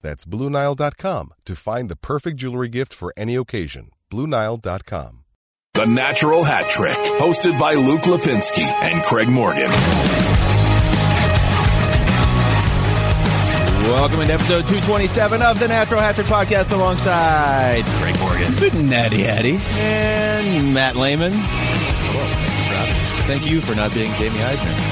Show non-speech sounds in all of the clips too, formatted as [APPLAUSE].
That's BlueNile.com to find the perfect jewelry gift for any occasion. BlueNile.com. The Natural Hat Trick, hosted by Luke Lipinski and Craig Morgan. Welcome to episode 227 of the Natural Hat Trick Podcast alongside Craig Morgan. Good natty hattie. And Matt Lehman. Thank you for not being Jamie Eisner.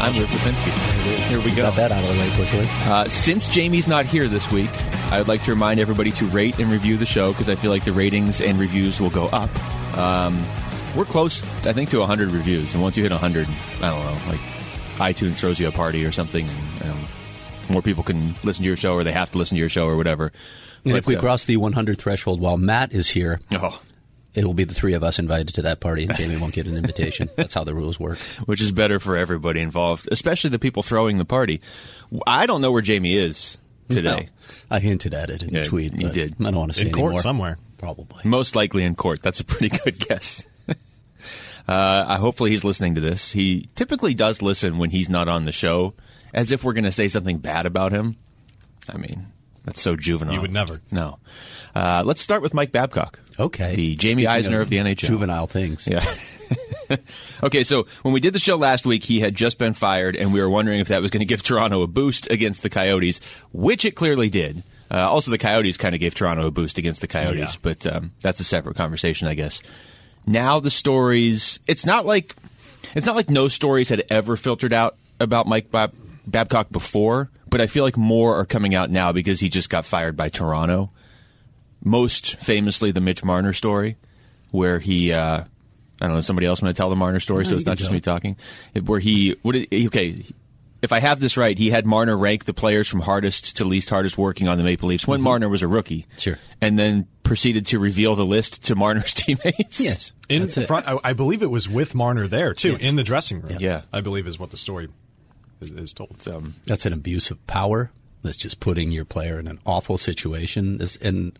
I'm Luke Lipinski. Here we go. Got that out of the way quickly. Uh, since Jamie's not here this week, I would like to remind everybody to rate and review the show because I feel like the ratings and reviews will go up. Um, we're close, I think, to 100 reviews. And once you hit 100, I don't know, like iTunes throws you a party or something. And, um, more people can listen to your show or they have to listen to your show or whatever. And But, if we uh, cross the 100 threshold while Matt is here, Oh, it will be the three of us invited to that party, and Jamie won't get an invitation. [LAUGHS] That's how the rules work. which is better for everybody involved, especially the people throwing the party. I don't know where Jamie is today. No, I hinted at it in Yeah, a tweet. you did. I don't want to say in court anymore. somewhere. Probably. Most likely in court. That's a pretty good [LAUGHS] guess. [LAUGHS] uh, I hopefully he's listening to this. He typically does listen when he's not on the show, as if we're going to say something bad about him. I mean, that's so juvenile. You would never. No. Uh, let's start with Mike Babcock. Okay. The Jamie Speaking Eisner of the NHL. Juvenile things. Yeah. [LAUGHS] okay, so when we did the show last week, he had just been fired, and we were wondering if that was going to give Toronto a boost against the Coyotes, which it clearly did. Uh, also, the Coyotes kind of gave Toronto a boost against the Coyotes, Yeah. but um, that's a separate conversation, I guess. Now the stories, it's not like it's not like no stories had ever filtered out about Mike Bab- Babcock before, but I feel like more are coming out now because he just got fired by Toronto most famously the Mitch Marner story, where he, uh, I don't know, somebody else want to tell the Marner story, so it's not just go. me talking. It- Where he, what did, okay, if I have this right, he had Marner rank the players from hardest to least hardest working on the Maple Leafs when Marner was a rookie. Mm-hmm. Sure. And then proceeded to reveal the list to Marner's [LAUGHS] teammates. Yes. In That's it. front, I, I believe it was with Marner there too, in the dressing room. Yeah. I believe is what the story is, is told. Um, That's an abuse of power. That's just putting your player in an awful situation. This, and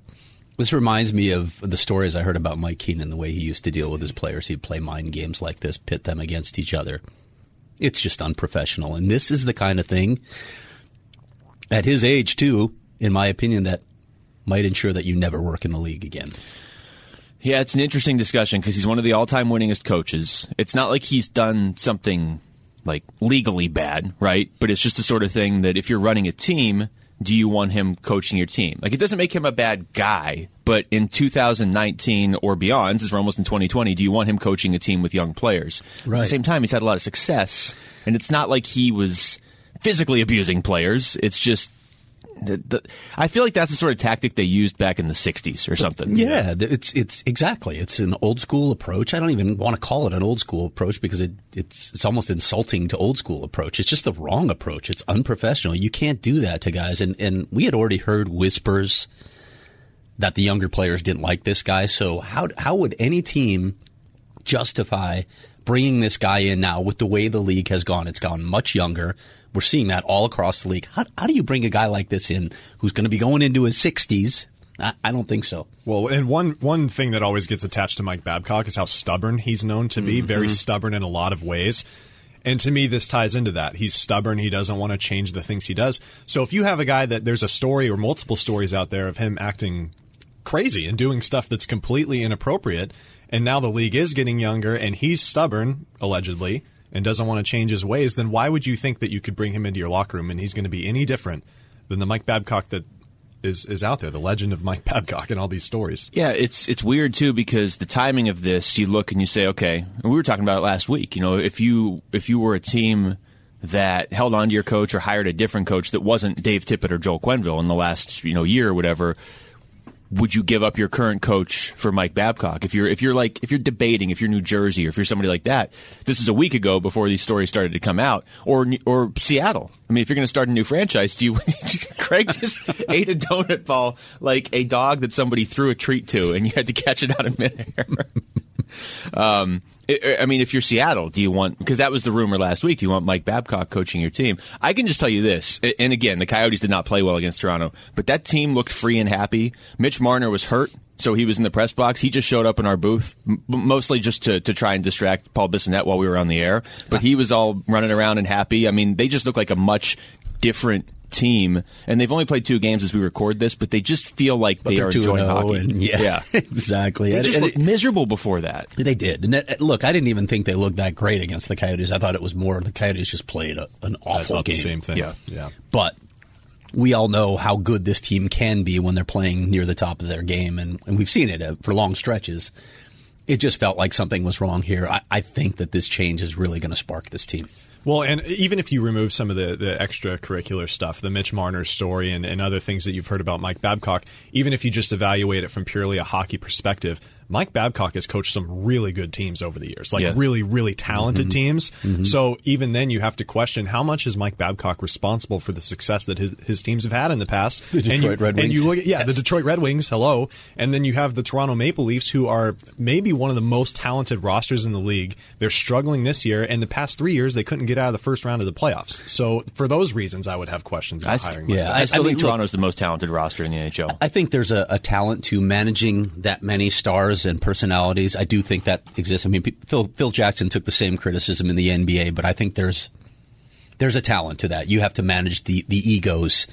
this reminds me of the stories I heard about Mike Keenan, the way he used to deal with his players. He'd play mind games like this, pit them against each other. It's just unprofessional. And this is the kind of thing, at his age too, in my opinion, that might ensure that you never work in the league again. Yeah, it's an interesting discussion because he's one of the all-time winningest coaches. It's not like he's done something like legally bad, right? But it's just the sort of thing that if you're running a team, do you want him coaching your team? Like it doesn't make him a bad guy, but in 2019 or beyond, since we're almost in 2020, do you want him coaching a team with young players? At the same time, he's had a lot of success, and it's not like he was physically abusing players. It's just the, the, I feel like that's the sort of tactic they used back in the 60s or something. Yeah, it's it's exactly. It's an old school approach. I don't even want to call it an old school approach because it it's it's almost insulting to old school approach. It's just the wrong approach. It's unprofessional. You can't do that to guys. And and we had already heard whispers that the younger players didn't like this guy. So how how would any team justify bringing this guy in now with the way the league has gone? It's gone much younger. We're seeing that all across the league. How, how do you bring a guy like this in who's going to be going into his 60s? I, I don't think so. Well, and one one thing that always gets attached to Mike Babcock is how stubborn he's known to be. Very mm-hmm. stubborn in a lot of ways. And to me, this ties into that. He's stubborn. He doesn't want to change the things he does. So if you have a guy that there's a story or multiple stories out there of him acting crazy and doing stuff that's completely inappropriate, and now the league is getting younger and he's stubborn, allegedly, and doesn't want to change his ways, then why would you think that you could bring him into your locker room and he's going to be any different than the Mike Babcock that is is out there. The legend of Mike [LAUGHS] Babcock and all these stories. Yeah, it's it's weird too because the timing of this, you look and you say, okay, and we were talking about it last week. You know, if you if you were a team that held on to your coach or hired a different coach that wasn't Dave Tippett or Joel Quenneville in the last you know year or whatever, would you give up your current coach for Mike Babcock? If you're if you're like if you're debating, if you're New Jersey or if you're somebody like that, this is a week ago before these stories started to come out, or or Seattle. I mean, if you're going to start a new franchise, do you? [LAUGHS] Craig just [LAUGHS] ate a donut ball like a dog that somebody threw a treat to, and you had to catch it out of midair. [LAUGHS] um, I mean, if you're Seattle, do you want because that was the rumor last week? You want Mike Babcock coaching your team? I can just tell you this, and again, the Coyotes did not play well against Toronto, but that team looked free and happy. Mitch Marner was hurt, so he was in the press box. He just showed up in our booth, mostly just to, to try and distract Paul Bissonnette while we were on the air. But he was all running around and happy. I mean, they just look like a much different team, and they've only played two games as we record this, but they just feel like But they they're are 2 enjoying hockey. and- yeah, yeah. [LAUGHS] exactly. They And- just and looked it- miserable before that. They did. And that, look, I didn't even think they looked that great against the Coyotes. I thought it was more the Coyotes just played a, an I awful thought game. the same thing. Yeah. yeah. But we all know how good this team can be when they're playing near the top of their game, and, and we've seen it uh, for long stretches. It just felt like something was wrong here. I, I think that this change is really going to spark this team. Well, and even if you remove some of the, the extracurricular stuff, the Mitch Marner story and, and other things that you've heard about Mike Babcock, even if you just evaluate it from purely a hockey perspective, Mike Babcock has coached some really good teams over the years, like Yeah. really, really talented Mm-hmm. teams. So even then, you have to question how much is Mike Babcock responsible for the success that his, his teams have had in the past. The and you, Detroit Red And you look at, yeah, the Detroit Red Wings, hello. And then you have the Toronto Maple Leafs, who are maybe one of the most talented rosters in the league. They're struggling this year, and the past three years, they couldn't get out of the first round of the playoffs. So for those reasons, I would have questions about I, st- hiring Mike yeah, I I- still I mean, think look- Toronto's the most talented roster in the NHL. I think there's a, a talent to managing that many stars and personalities. I do think that exists. I mean, Phil, Phil Jackson took the same criticism in the NBA, but I think there's there's a talent to that. You have to manage the the egos,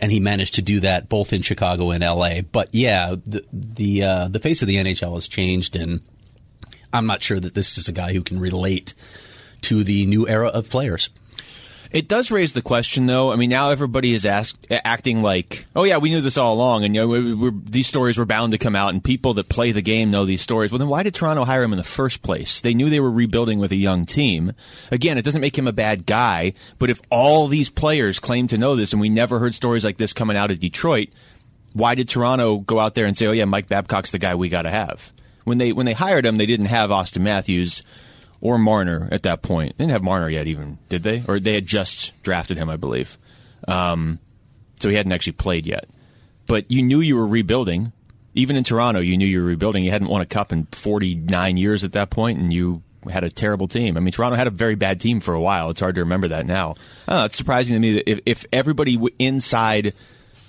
and he managed to do that both in Chicago and LA. But yeah, the the uh, the face of the NHL has changed, and I'm not sure that this is a guy who can relate to the new era of players. It does raise the question, though. I mean, now everybody is ask, acting like, "Oh yeah, we knew this all along," and you know, we, we're, these stories were bound to come out, and people that play the game know these stories. Well, then why did Toronto hire him in the first place? They knew they were rebuilding with a young team. Again, it doesn't make him a bad guy, but if all these players claim to know this, and we never heard stories like this coming out of Detroit, why did Toronto go out there and say, "Oh yeah, Mike Babcock's the guy we got to have"? When they when they hired him, they didn't have Auston Matthews or Marner at that point. They didn't have Marner yet, even did they? Or they had just drafted him, I believe. Um, so he hadn't actually played yet. But you knew you were rebuilding. Even in Toronto, you knew you were rebuilding. You hadn't won a cup in 49 years at that point, and you had a terrible team. I mean, Toronto had a very bad team for a while. It's hard to remember that now. It's surprising to me that if, if everybody inside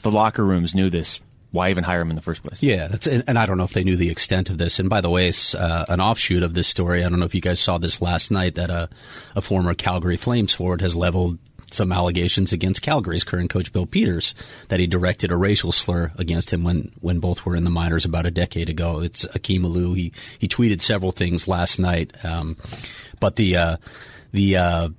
the locker rooms knew this, why even hire him in the first place? Yeah, that's, and, and I don't know if they knew the extent of this. And by the way, it's, uh, an offshoot of this story. I don't know if you guys saw this last night that a, a former Calgary Flames forward has leveled some allegations against Calgary's current coach Bill Peters that he directed a racial slur against him when, when both were in the minors about a decade ago. It's Akim Aliu. He he tweeted several things last night, um, but the uh, the uh,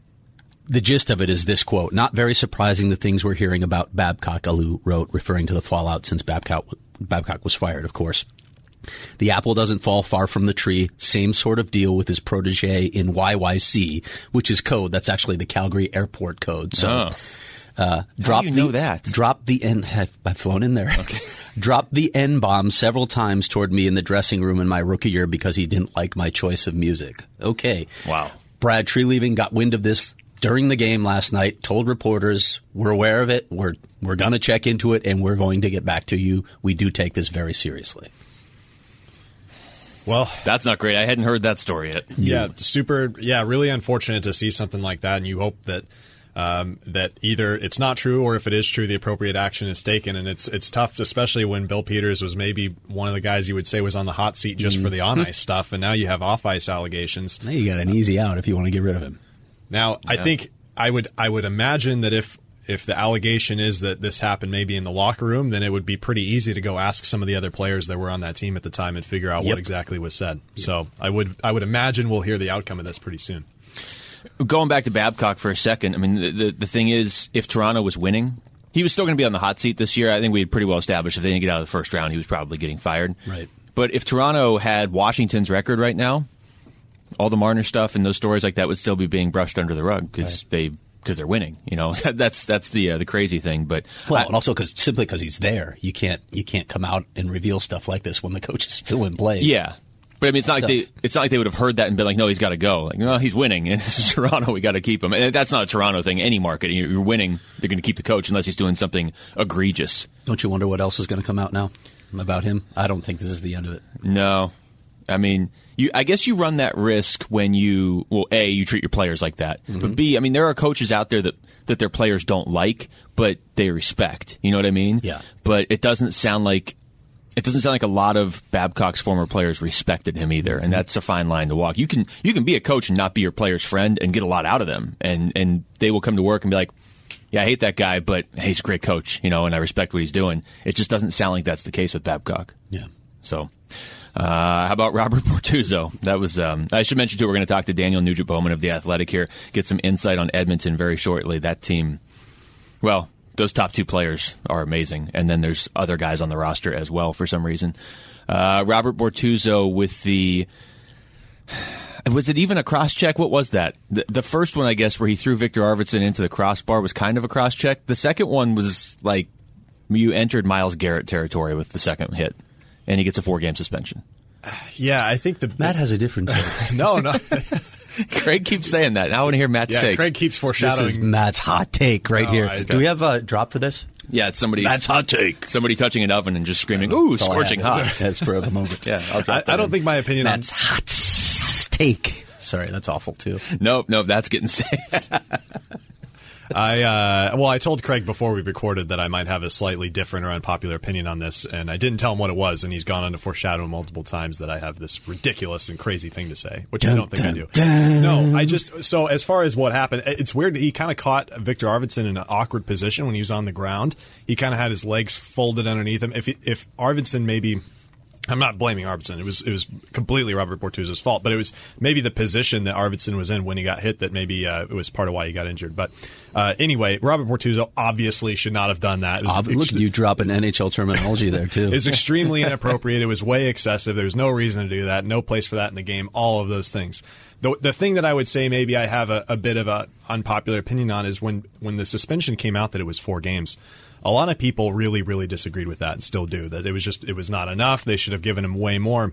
the gist of it is this quote: "Not very surprising the things we're hearing about Babcock." Aliu wrote, referring to the fallout since Babcock Babcock was fired, of course. The apple doesn't fall far from the tree. Same sort of deal with his protege in YYC, which is code. That's actually the Calgary airport code. So, Oh. uh, drop do you the, know that? Drop the N. [LAUGHS] I've, I've flown in there. Okay. [LAUGHS] drop the N bomb several times toward me in the dressing room in my rookie year because he didn't like my choice of music. Okay. Wow. Brad Treliving got wind of this during the game last night. Told reporters, "We're aware of it. We're we're going to check into it, and we're going to get back to you. We do take this very seriously." Well, That's not great. I hadn't heard that story yet. yeah, super. Yeah, really unfortunate to see something like that, and you hope that um, that either it's not true or if it is true, the appropriate action is taken. And it's it's tough, especially when Bill Peters was maybe one of the guys you would say was on the hot seat just for the on ice stuff, and now you have off ice allegations. Now you got an easy out if you want to get rid of him. Now, I think I would I would imagine that if if the allegation is that this happened maybe in the locker room, then it would be pretty easy to go ask some of the other players that were on that team at the time and figure out Yep. what exactly was said. So I would I would imagine we'll hear the outcome of this pretty soon. Going back to Babcock for a second, I mean, the, the, the thing is, if Toronto was winning, he was still going to be on the hot seat this year. I think we had pretty well established if they didn't get out of the first round, he was probably getting fired. Right. But if Toronto had Washington's record right now, all the Marner stuff and those stories like that would still be being brushed under the rug because they because they're winning. You know, [LAUGHS] that's that's the uh, the crazy thing. But Well, I- and also because simply because he's there, you can't you can't come out and reveal stuff like this when the coach is still in play. yeah. But I mean, it's not like they it's not like they would have heard that and been like, "No, he's got to go." Like, no, he's winning, [LAUGHS] and this is Toronto. We got to keep him. And that's not a Toronto thing. Any market, you're you're winning, they're going to keep the coach unless he's doing something egregious. Don't you wonder what else is going to come out now about him? I don't think this is the end of it. No, I mean, you. I guess you run that risk when you, well, a you treat your players like that, but mhm. b, I mean, there are coaches out there that that their players don't like, but they respect. You know what I mean? Yeah. But it doesn't sound like. It doesn't sound like a lot of Babcock's former players respected him either, and mm-hmm. that's a fine line to walk. You can you can be a coach and not be your player's friend and get a lot out of them, and and they will come to work and be like, yeah, I hate that guy, but hey, he's a great coach, you know, and I respect what he's doing. It just doesn't sound like that's the case with Babcock. Yeah. So, uh, how about Robert [LAUGHS] Bortuzzo? That was. Um, I should mention too. We're going to talk to Daniel Nugent Bowman of the Athletic here. Get some insight on Edmonton very shortly. That team. Well, those top two players are amazing, and then there's other guys on the roster as well for some reason. Uh, Robert Bortuzzo with the. [SIGHS] Was it even a cross check? What was that? The, the first one, I guess, where he threw Victor Arvidsson into the crossbar was kind of a cross check. The second one was like you entered Myles Garrett territory with the second hit, and he gets a four game suspension. [SIGHS] Yeah, I think the Matt has a different take. [LAUGHS] no, no. [LAUGHS] Craig keeps saying that. Now I want to hear Matt's yeah, take. Craig keeps this foreshadowing. is Matt's hot take right No, here. I- Do we have a drop for this? Yeah, it's somebody. Matt's hot take. somebody touching an oven and just screaming, "Ooh, That's all I scorching hot!" [LAUGHS] That's for the moment. Yeah, I'll I, that I don't in. think my opinion on Matt's hot take. Sorry, that's awful too. Nope, nope. That's getting saved. I uh, well, I told Craig before we recorded that I might have a slightly different or unpopular opinion on this, and I didn't tell him what it was, and he's gone on to foreshadow multiple times that I have this ridiculous and crazy thing to say, which I don't think I do. dun, No, I just so as far as what happened, it's weird. He kind of caught Victor Arvidsson in an awkward position when he was on the ground. He kind of had his legs folded underneath him. If he, if Arvidsson maybe I'm not blaming Arvidsson. It was it was completely Robert Bortuzzo's fault, but it was maybe the position that Arvidsson was in when he got hit that maybe uh, it was part of why he got injured. But uh, anyway, Robert Bortuzzo obviously should not have done that. It was but look ex- at you dropping NHL terminology there too. [LAUGHS] It's extremely inappropriate. It was way excessive. There was no reason to do that. No place for that in the game. All of those things. The, the thing that I would say maybe I have a, a bit of a unpopular opinion on is when when the suspension came out that it was four games. A lot of people really really disagreed with that and still do. That it was just it was not enough. They should have given him way more.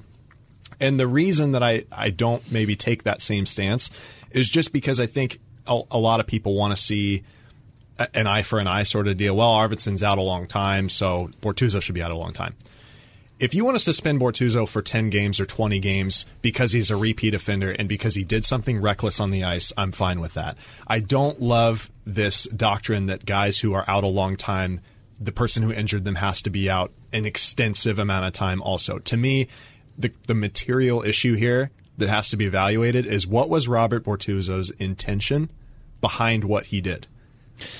And the reason that I, I don't maybe take that same stance is just because I think a, a lot of people want to see an eye for an eye sort of deal. Well, Arvidsson's out a long time, so Bortuzzo should be out a long time. If you want to suspend Bortuzzo for 10 games or 20 games because he's a repeat offender and because he did something reckless on the ice, I'm fine with that. I don't love this doctrine that guys who are out a long time, the person who injured them has to be out an extensive amount of time also. To me, the, the material issue here that has to be evaluated is what was Robert Bortuzzo's intention behind what he did?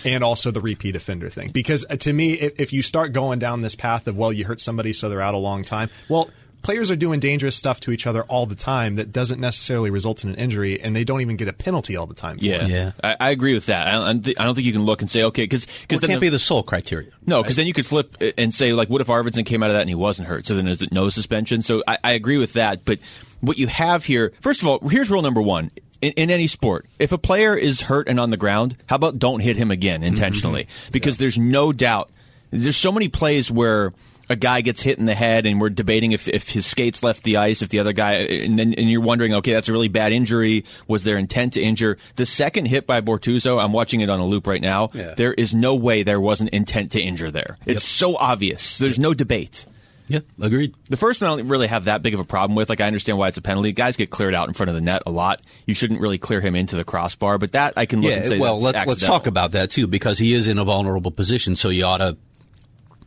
And also the repeat offender thing. Because uh, to me, if, if you start going down this path of well, you hurt somebody, so they're out a long time. Well, players are doing dangerous stuff to each other all the time that doesn't necessarily result in an injury, and they don't even get a penalty all the time. For Yeah, it. Yeah. I, I agree with that. I don't, I don't think you can look and say okay because Well, because it can't be the sole criteria. No, because then you could flip and say, like, what if Arvidsson came out of that and he wasn't hurt? So then is it no suspension? So I, I agree with that. But what you have here, first of all, here's rule number one. In, in any sport, if a player is hurt and on the ground, how about don't hit him again mm-hmm. intentionally? Mm-hmm. Because there's no doubt. There's so many plays where a guy gets hit in the head and we're debating if, if his skates left the ice, if the other guy, and then and you're wondering, okay, that's a really bad injury. Was there intent to injure? The second hit by Bortuzzo, I'm watching it on a loop right now. Yeah. There is no way there wasn't intent to injure there. It's so obvious. There's no debate. Yeah, agreed. The first one I don't really have that big of a problem with. Like I understand why it's a penalty. Guys get cleared out in front of the net a lot. You shouldn't really clear him into the crossbar, but that I can look and say well, let's let's talk about that too because he is in a vulnerable position, so you ought to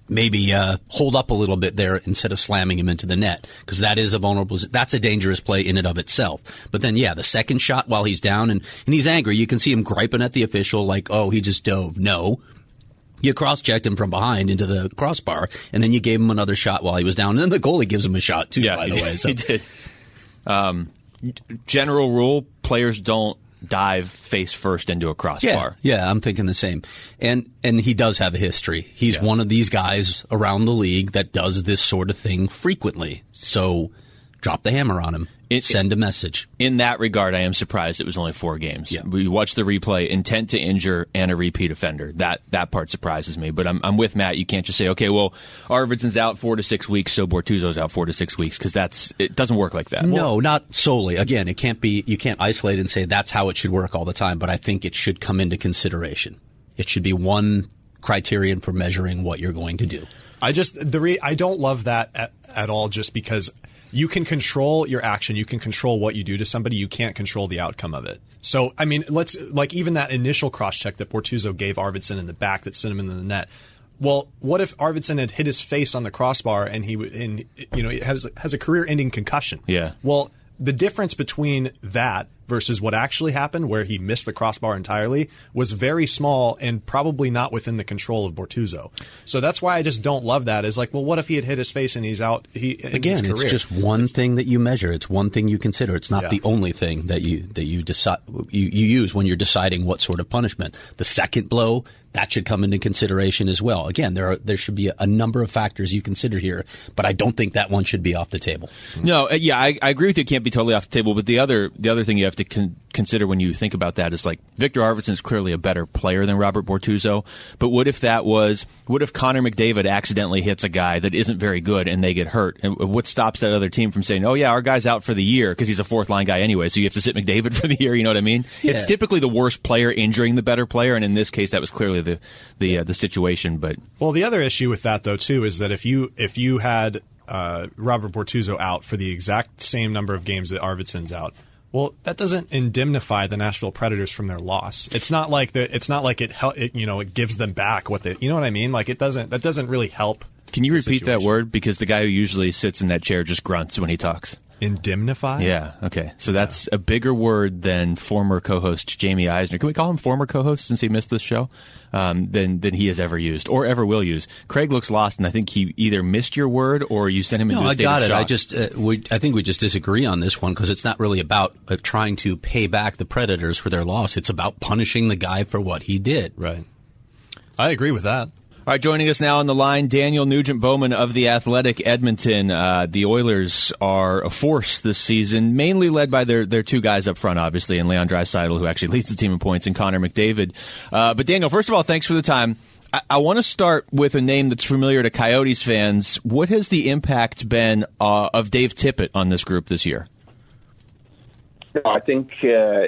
maybe uh, hold up a little bit there instead of slamming him into the net because that is a vulnerable. That's a dangerous play in and of itself. But then, yeah, the second shot while he's down and and he's angry, you can see him griping at the official like, "Oh, he just dove." No. You cross-checked him from behind into the crossbar, and then you gave him another shot while he was down. And then the goalie gives him a shot too. Yeah, by the way, so he did. Um, general rule: players don't dive face first into a crossbar. Yeah, yeah, I'm thinking the same. And and he does have a history. He's Yeah. one of these guys around the league that does this sort of thing frequently. So drop the hammer on him. It- Send a message. In that regard, I am surprised it was only four games. Yeah. We watched the replay, intent to injure and a repeat offender. That that part surprises me. But I'm, I'm with Matt. You can't just say, okay, well, Arvidsson's out four to six weeks, so Bortuzzo's out four to six weeks, because that's it doesn't work like that. No, not solely. Again, it can't be. You can't isolate and say that's how it should work all the time. But I think it should come into consideration. It should be one criterion for measuring what you're going to do. I just the re- I don't love that at, at all. Just because you can control your action, you can control what you do to somebody, you can't control the outcome of it. So I mean, let's like even that initial cross check that Bortuzzo gave Arvidsson in the back that sent him in the net. Well, what if Arvidsson had hit his face on the crossbar and he and you know has has a career-ending concussion? Yeah. Well, the difference between that versus what actually happened, where he missed the crossbar entirely, was very small and probably not within the control of Bortuzzo. So that's why I just don't love that. Is like, well, what if he had hit his face and he's out? He Again, it's just one thing that you measure. It's one thing you consider. It's not Yeah. the only thing that you that you decide you, you use when you're deciding what sort of punishment. The second blow that should come into consideration as well. Again, there are there should be a, a number of factors you consider here, but I don't think that one should be off the table. No, uh, yeah, I, I agree with you. It can't be totally off the table. But the other the other thing you have to con- consider when you think about that is like Victor Arvidsson is clearly a better player than Robert Bortuzzo. But what if that was what if Connor McDavid accidentally hits a guy that isn't very good and they get hurt? And what stops that other team from saying, "Oh yeah, our guy's out for the year because he's a fourth line guy anyway, so you have to sit McDavid [LAUGHS] for the year." You know what I mean? It's typically the worst player injuring the better player, and in this case, that was clearly the the uh, the situation. But Well, the other issue with that though too is that if you if you had uh, Robert Bortuzzo out for the exact same number of games that Arvidsson's out, well, that doesn't indemnify the Nashville Predators from their loss. It's not like the it's not like it, hel- it you know it gives them back what they you know what I mean. Like it doesn't that doesn't really help. can you repeat that word because the guy who usually sits in that chair just grunts when he talks. Indemnify. Yeah. Okay. So that's a bigger word than former co-host Jamie Eisner. Can we call him former co-host since he missed this show? Um, than than he has ever used or ever will use. Craig looks lost, and I think he either missed your word or you sent him into No, a I state got of it. I shock. just uh, we, I think we just disagree on this one because it's not really about uh, trying to pay back the Predators for their loss. It's about punishing the guy for what he did. Right. I agree with that. All right, joining us now on the line, Daniel Nugent Bowman of the Athletic Edmonton. Uh, the Oilers are a force this season, mainly led by their, their two guys up front, obviously, and Leon Draisaitl, who actually leads the team in points, and Connor McDavid. Uh, but Daniel, first of all, thanks for the time. I, I want to start with a name that's familiar to Coyotes fans. What has the impact been uh, of Dave Tippett on this group this year? I think uh,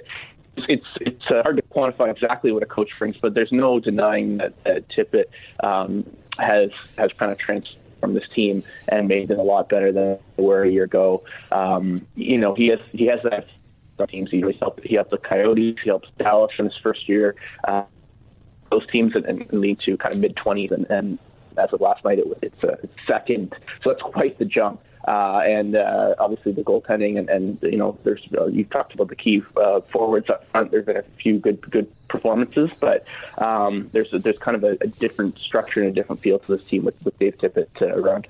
it's it's uh, hard to quantify exactly what a coach brings, but there's no denying that, that Tippett um, has has kind of transformed this team and made them a lot better than they were a year ago. Um, you know, he has he has that teams. He helped he helped the Coyotes, he helped Dallas in his first year. Uh, those teams and, lead to kind of mid twenties, and, and as of last night, it, it's, it's second. So that's quite the jump. Uh, and uh, obviously the goaltending, and, and you know, there's uh, you talked about the key uh, forwards up front. There's been a few good good performances, but um, there's a, there's kind of a, a different structure and a different feel to this team with, with Dave Tippett uh, around.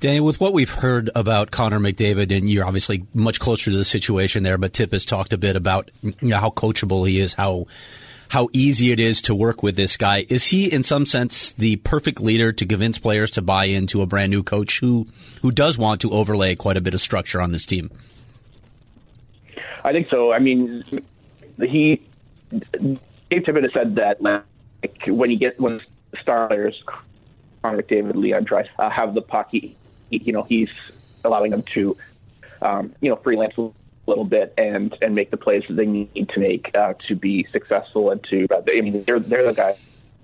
Daniel, with what we've heard about Connor McDavid, and you're obviously much closer to the situation there, but Tip has talked a bit about you know, how coachable he is, how how easy it is to work with this guy. Is he, in some sense, the perfect leader to convince players to buy into a brand new coach who who does want to overlay quite a bit of structure on this team? I think so. I mean, he Dave Tippett has said that like when you get when star players, Connor McDavid, Leon Draisaitl, uh, have the puck, he, he- you know, he's allowing them to, um, you know, freelance little bit and and make the plays that they need to make uh, to be successful and to. Uh, I mean, they're they're the guys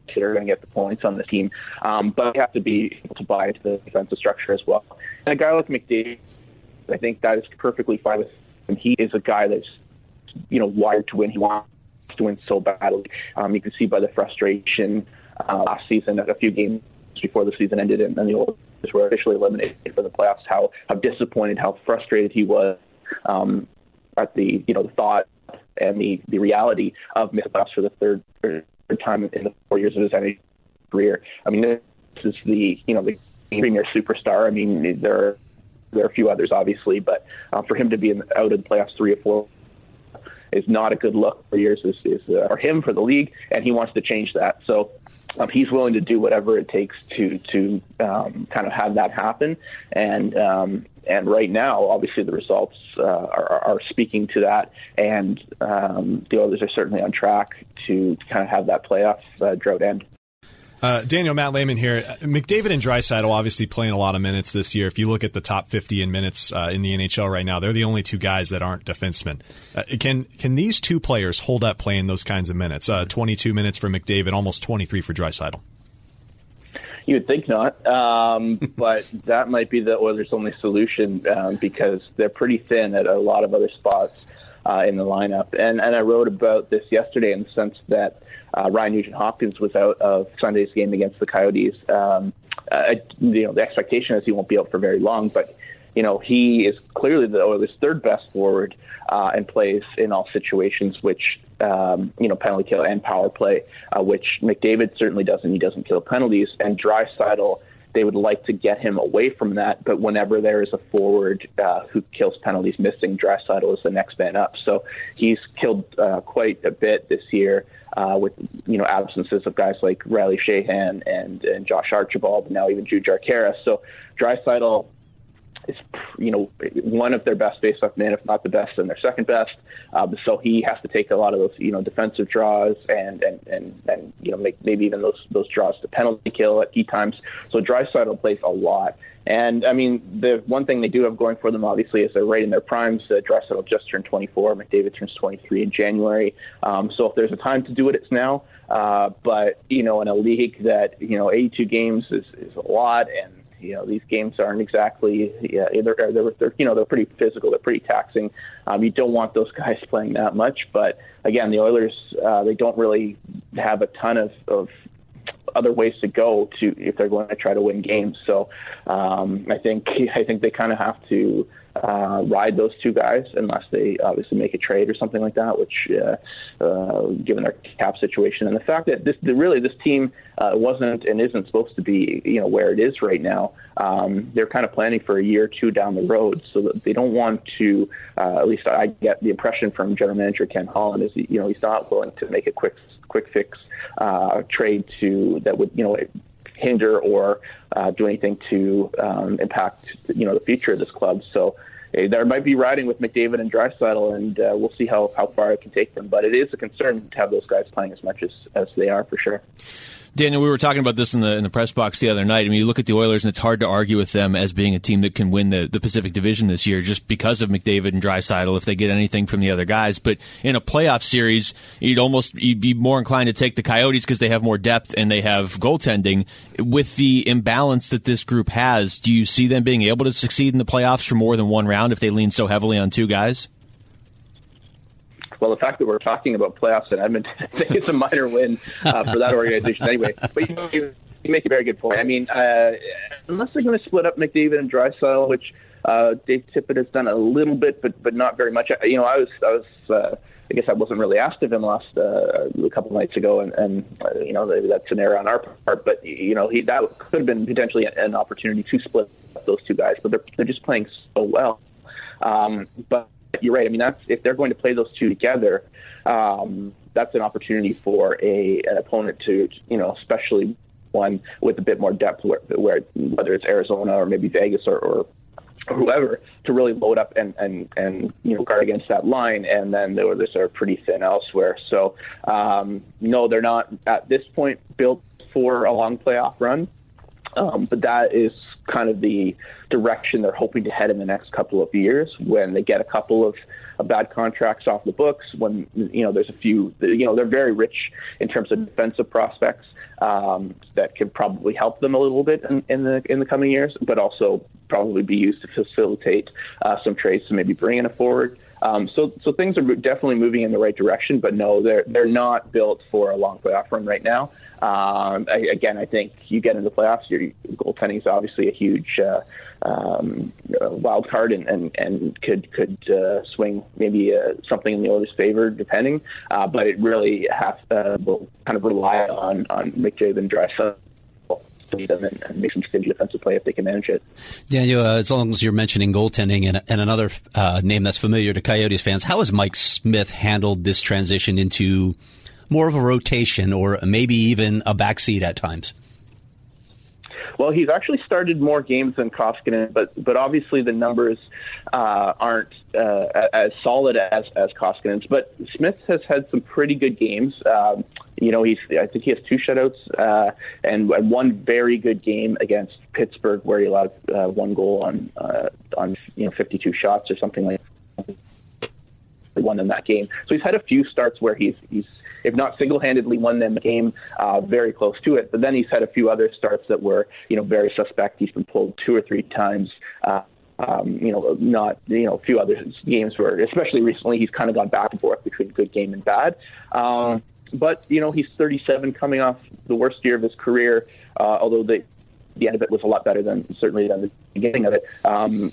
that are going to get the points on the team, um, but they have to be able to buy into the defensive structure as well. And a guy like McDavid, I think that is perfectly fine with him. He is a guy that's you know wired to win. He wants to win so badly. Um, you can see by the frustration uh, last season, at a few games before the season ended, and then the Oilers were officially eliminated for the playoffs. How how disappointed, how frustrated he was um, at the you know the thought and the the reality of missing playoffs for the third, third time in the four years of his NHL career. I mean, this is the you know the premier superstar. I mean, there are there are a few others obviously, but uh, for him to be in, out in the playoffs three or four is not a good look for years is, is uh, or him for the league, and he wants to change that. So um, he's willing to do whatever it takes to to um, kind of have that happen. And um, and right now, obviously, the results uh, are, are speaking to that, and um, the Oilers are certainly on track to, to kind of have that playoff uh, drought end. Uh, Daniel, Matt Lehman here. McDavid and Draisaitl obviously playing a lot of minutes this year. If you look at the top 50 in minutes uh, in the NHL right now, they're the only two guys that aren't defensemen. Uh, can can these two players hold up playing those kinds of minutes? Uh, 22 minutes for McDavid, almost 23 for Draisaitl. You would think not, um, [LAUGHS] but that might be the Oilers' only solution um, because they're pretty thin at a lot of other spots uh, in the lineup. And and I wrote about this yesterday in the sense that uh, Ryan Nugent Hopkins was out of Sunday's game against the Coyotes. Um, uh, you know, the expectation is he won't be out for very long, but you know, he is clearly the Oilers' third best forward uh, and plays in all situations, which, um, you know, penalty kill and power play, uh, which McDavid certainly doesn't. He doesn't kill penalties. And Draisaitl they would like to get him away from that. But whenever there is a forward uh, who kills penalties missing, Draisaitl is the next man up. So he's killed uh, quite a bit this year uh, with you know absences of guys like Riley Sheahan and and Josh Archibald, and now even Jujhar Khaira. So Draisaitl is you know one of their best face-off men, if not the best, and their second best. Um, so he has to take a lot of those you know defensive draws and and and, and you know make maybe even those those draws to penalty kill at key times. So Draisaitl plays a lot. And I mean, the one thing they do have going for them, obviously, is they're right in their primes. Uh, Draisaitl just turned 24. McDavid turns 23 in January. Um, so if there's a time to do it, it's now. Uh, but you know, in a league that you know 82 games is, is a lot, and you know, these games aren't exactly yeah, they're, they're, they're you know they're pretty physical, they're pretty taxing. Um, you don't want those [LAUGHS] guys playing that much, but again, the Oilers uh, they don't really have a ton of, of other ways to go to if they're going to try to win games. So um, I think [LAUGHS] I think they kind of have to uh, ride those two guys unless they obviously make a trade or something like that. Which, uh, uh, given their cap situation and the fact that this really this team uh, wasn't and isn't supposed to be you know where it is right now, um, they're kind of planning for a year or two down the road, so that they don't want to. Uh, at least I get the impression from general manager Ken Holland is you know he's not willing to make a quick quick fix uh, trade to that would you know hinder or uh, do anything to um, impact you know the future of this club. So uh, there might be riding with McDavid and Draisaitl, and uh, we'll see how how far it can take them. But it is a concern to have those guys playing as much as as they are for sure. Daniel, we were talking about this in the in the press box the other night. I mean, you look at the Oilers, and it's hard to argue with them as being a team that can win the, the Pacific Division this year, just because of McDavid and Draisaitl. If they get anything from the other guys, but in a playoff series, you'd almost you'd be more inclined to take the Coyotes because they have more depth and they have goaltending. With the imbalance that this group has, do you see them being able to succeed in the playoffs for more than one round if they lean so heavily on two guys? Well, the fact that we're talking about playoffs in Edmonton, [LAUGHS] I think it's a minor win uh, for that organization anyway. But you, you, you make a very good point. I mean, uh, unless they're going to split up McDavid and Draisaitl, which uh, Dave Tippett has done a little bit, but but not very much. You know, I was I was. Uh, I guess I wasn't really asked of him last uh, a couple nights ago, and, and uh, you know that's an error on our part. But you know he that could have been potentially an opportunity to split those two guys, but they're they're just playing so well. Um, but you're right. I mean, that's if they're going to play those two together, um, that's an opportunity for a an opponent to, you know, especially one with a bit more depth, where, where whether it's Arizona or maybe Vegas or, or whoever to really load up and and and you know guard against that line, and then the others are pretty thin elsewhere. So um, no, they're not at this point built for a long playoff run. Um, but that is kind of the direction they're hoping to head in the next couple of years when they get a couple of, of bad contracts off the books. When you know there's a few, you know they're very rich in terms of defensive prospects um, that could probably help them a little bit in, in, the in the coming years, but also probably be used to facilitate uh, some trades to maybe bring in a forward. Um, so, so things are definitely moving in the right direction, but no, they're they're not built for a long playoff run right now. Um, I, again, I think you get into the playoffs, your goaltending is obviously a huge uh, um, wild card, and and, and could could uh, swing maybe uh, something in the Oilers' favor, depending. Uh, but it really has uh, will kind of rely on on McDavid and Draisaitl them and, and make some stingy defensive play if they can manage it. Daniel, uh, as long as you're mentioning goaltending and, and another uh, name that's familiar to Coyotes fans, how has Mike Smith handled this transition into more of a rotation or maybe even a backseat at times? Well, he's actually started more games than Koskinen, but but obviously the numbers uh, aren't uh, as solid as as Koskinen's. But Smith has had some pretty good games. Um, you know, he's I think he has two shutouts uh, and one very good game against Pittsburgh where he allowed uh, one goal on uh, on you know 52 shots or something like. That. Won in that game, so he's had a few starts where he's he's if not single-handedly won them the game, uh, very close to it. But then he's had a few other starts that were, you know, very suspect. He's been pulled two or three times. Uh, um, you know, not you know, a few other games where, especially recently, he's kind of gone back and forth between good game and bad. Um, but you know, he's 37, coming off the worst year of his career. Uh, although the the end of it was a lot better than certainly than the beginning of it. Um,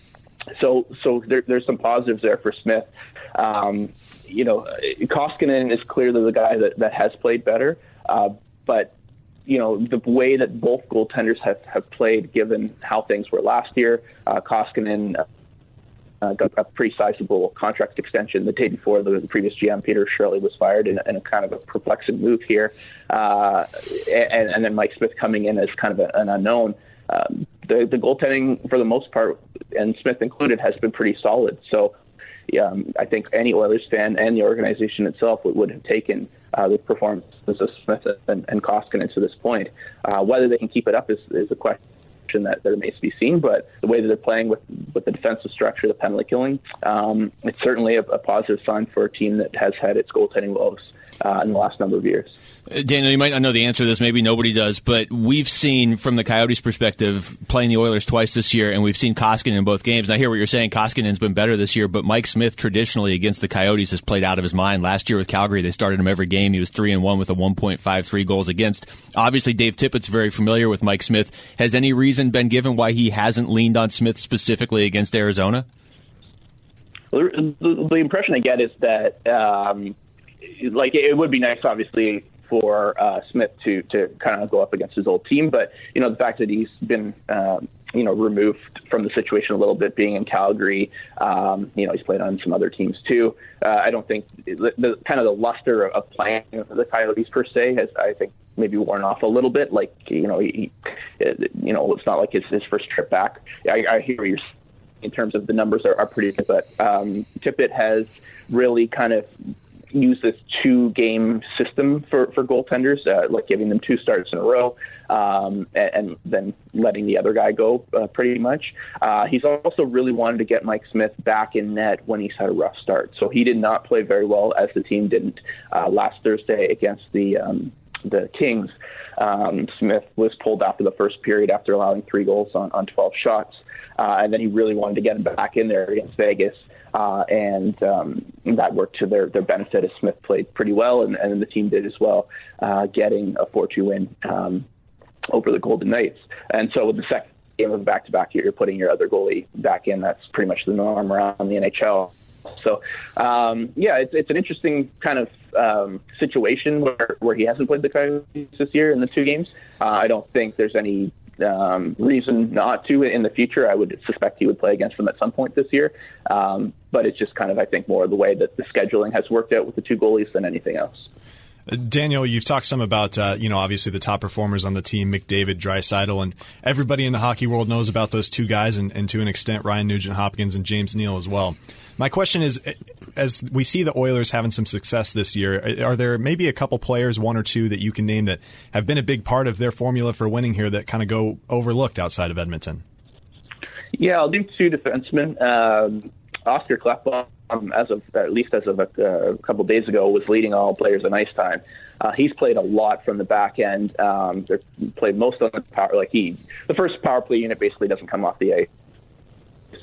so so there, there's some positives there for Smith. Um, you know, Koskinen is clearly the guy that, that has played better, uh, but you know the way that both goaltenders have, have played, given how things were last year, uh, Koskinen uh, got a pretty sizable contract extension the day before the, the previous GM Peter Chiarelli was fired in, in, a kind of a perplexing move here, uh, and, and, then Mike Smith coming in as kind of a, an unknown. Um, the, the goaltending, for the most part, and Smith included, has been pretty solid. So um, I think any Oilers fan and the organization itself would, would have taken uh, the performances of Smith and, and Koskinen to this point. Uh, whether they can keep it up is, is a question that, that remains to be seen. But the way that they're playing with, with the defensive structure, the penalty killing, um, it's certainly a, a, positive sign for a team that has had its goaltending woes uh, in the last number of years. Uh, Daniel, you might not know the answer to this. Maybe nobody does, but we've seen from the Coyotes' perspective playing the Oilers twice this year, and we've seen Koskinen in both games. And I hear what you're saying. Koskinen's been better this year, but Mike Smith traditionally against the Coyotes has played out of his mind. Last year with Calgary, they started him every game. He was three and one with a 1.53 goals against. Obviously, Dave Tippett's very familiar with Mike Smith. Has any reason been given why he hasn't leaned on Smith specifically against Arizona? The, the, the impression I get is that. Um, like it would be nice, obviously, for uh, Smith to to kind of go up against his old team. But you know, the fact that he's been um, you know removed from the situation a little bit, being in Calgary, um, you know, he's played on some other teams too. Uh, I don't think the, the kind of the luster of playing the Coyotes per se has, I think, maybe worn off a little bit. Like you know, he, you know, it's not like his his first trip back. I, I hear you're in terms of the numbers are, are pretty good, but um, Tippett has really kind of use this two game system for, for goaltenders, uh, like giving them two starts in a row um, and, and, then letting the other guy go uh, pretty much. Uh, he's also really wanted to get Mike Smith back in net when he's had a rough start. So he did not play very well, as the team didn't uh, last Thursday against the, um, the Kings. Um, Smith was pulled after the first period after allowing three goals on, on 12 shots. Uh, and then he really wanted to get him back in there against Vegas uh, and um, that worked to their, their benefit as Smith played pretty well, and, and the team did as well, uh, getting a 4 2 win um, over the Golden Knights. And so with the second game of back to back, you're putting your other goalie back in. That's pretty much the norm around the NHL. So, um, yeah, it's, it's an interesting kind of um, situation where, where he hasn't played the Coyotes this year in the two games. Uh, I don't think there's any um, reason not to in the future. I would suspect he would play against them at some point this year. Um, but it's just kind of, I think, more the way that the scheduling has worked out with the two goalies than anything else. Daniel, you've talked some about, uh, you know, obviously the top performers on the team, McDavid, Draisaitl, and everybody in the hockey world knows about those two guys, and, and to an extent, Ryan Nugent Hopkins and James Neal as well. My question is, as we see the Oilers having some success this year, are there maybe a couple players, one or two, that you can name that have been a big part of their formula for winning here that kind of go overlooked outside of Edmonton? Yeah, I'll do two defensemen. Um, Oscar Klefbom um, as of at least as of a, uh, couple days ago, was leading all players in ice time. Uh, he's played a lot from the back end. Um, they're played most of the power. Like he, the first power play unit basically doesn't come off the ice.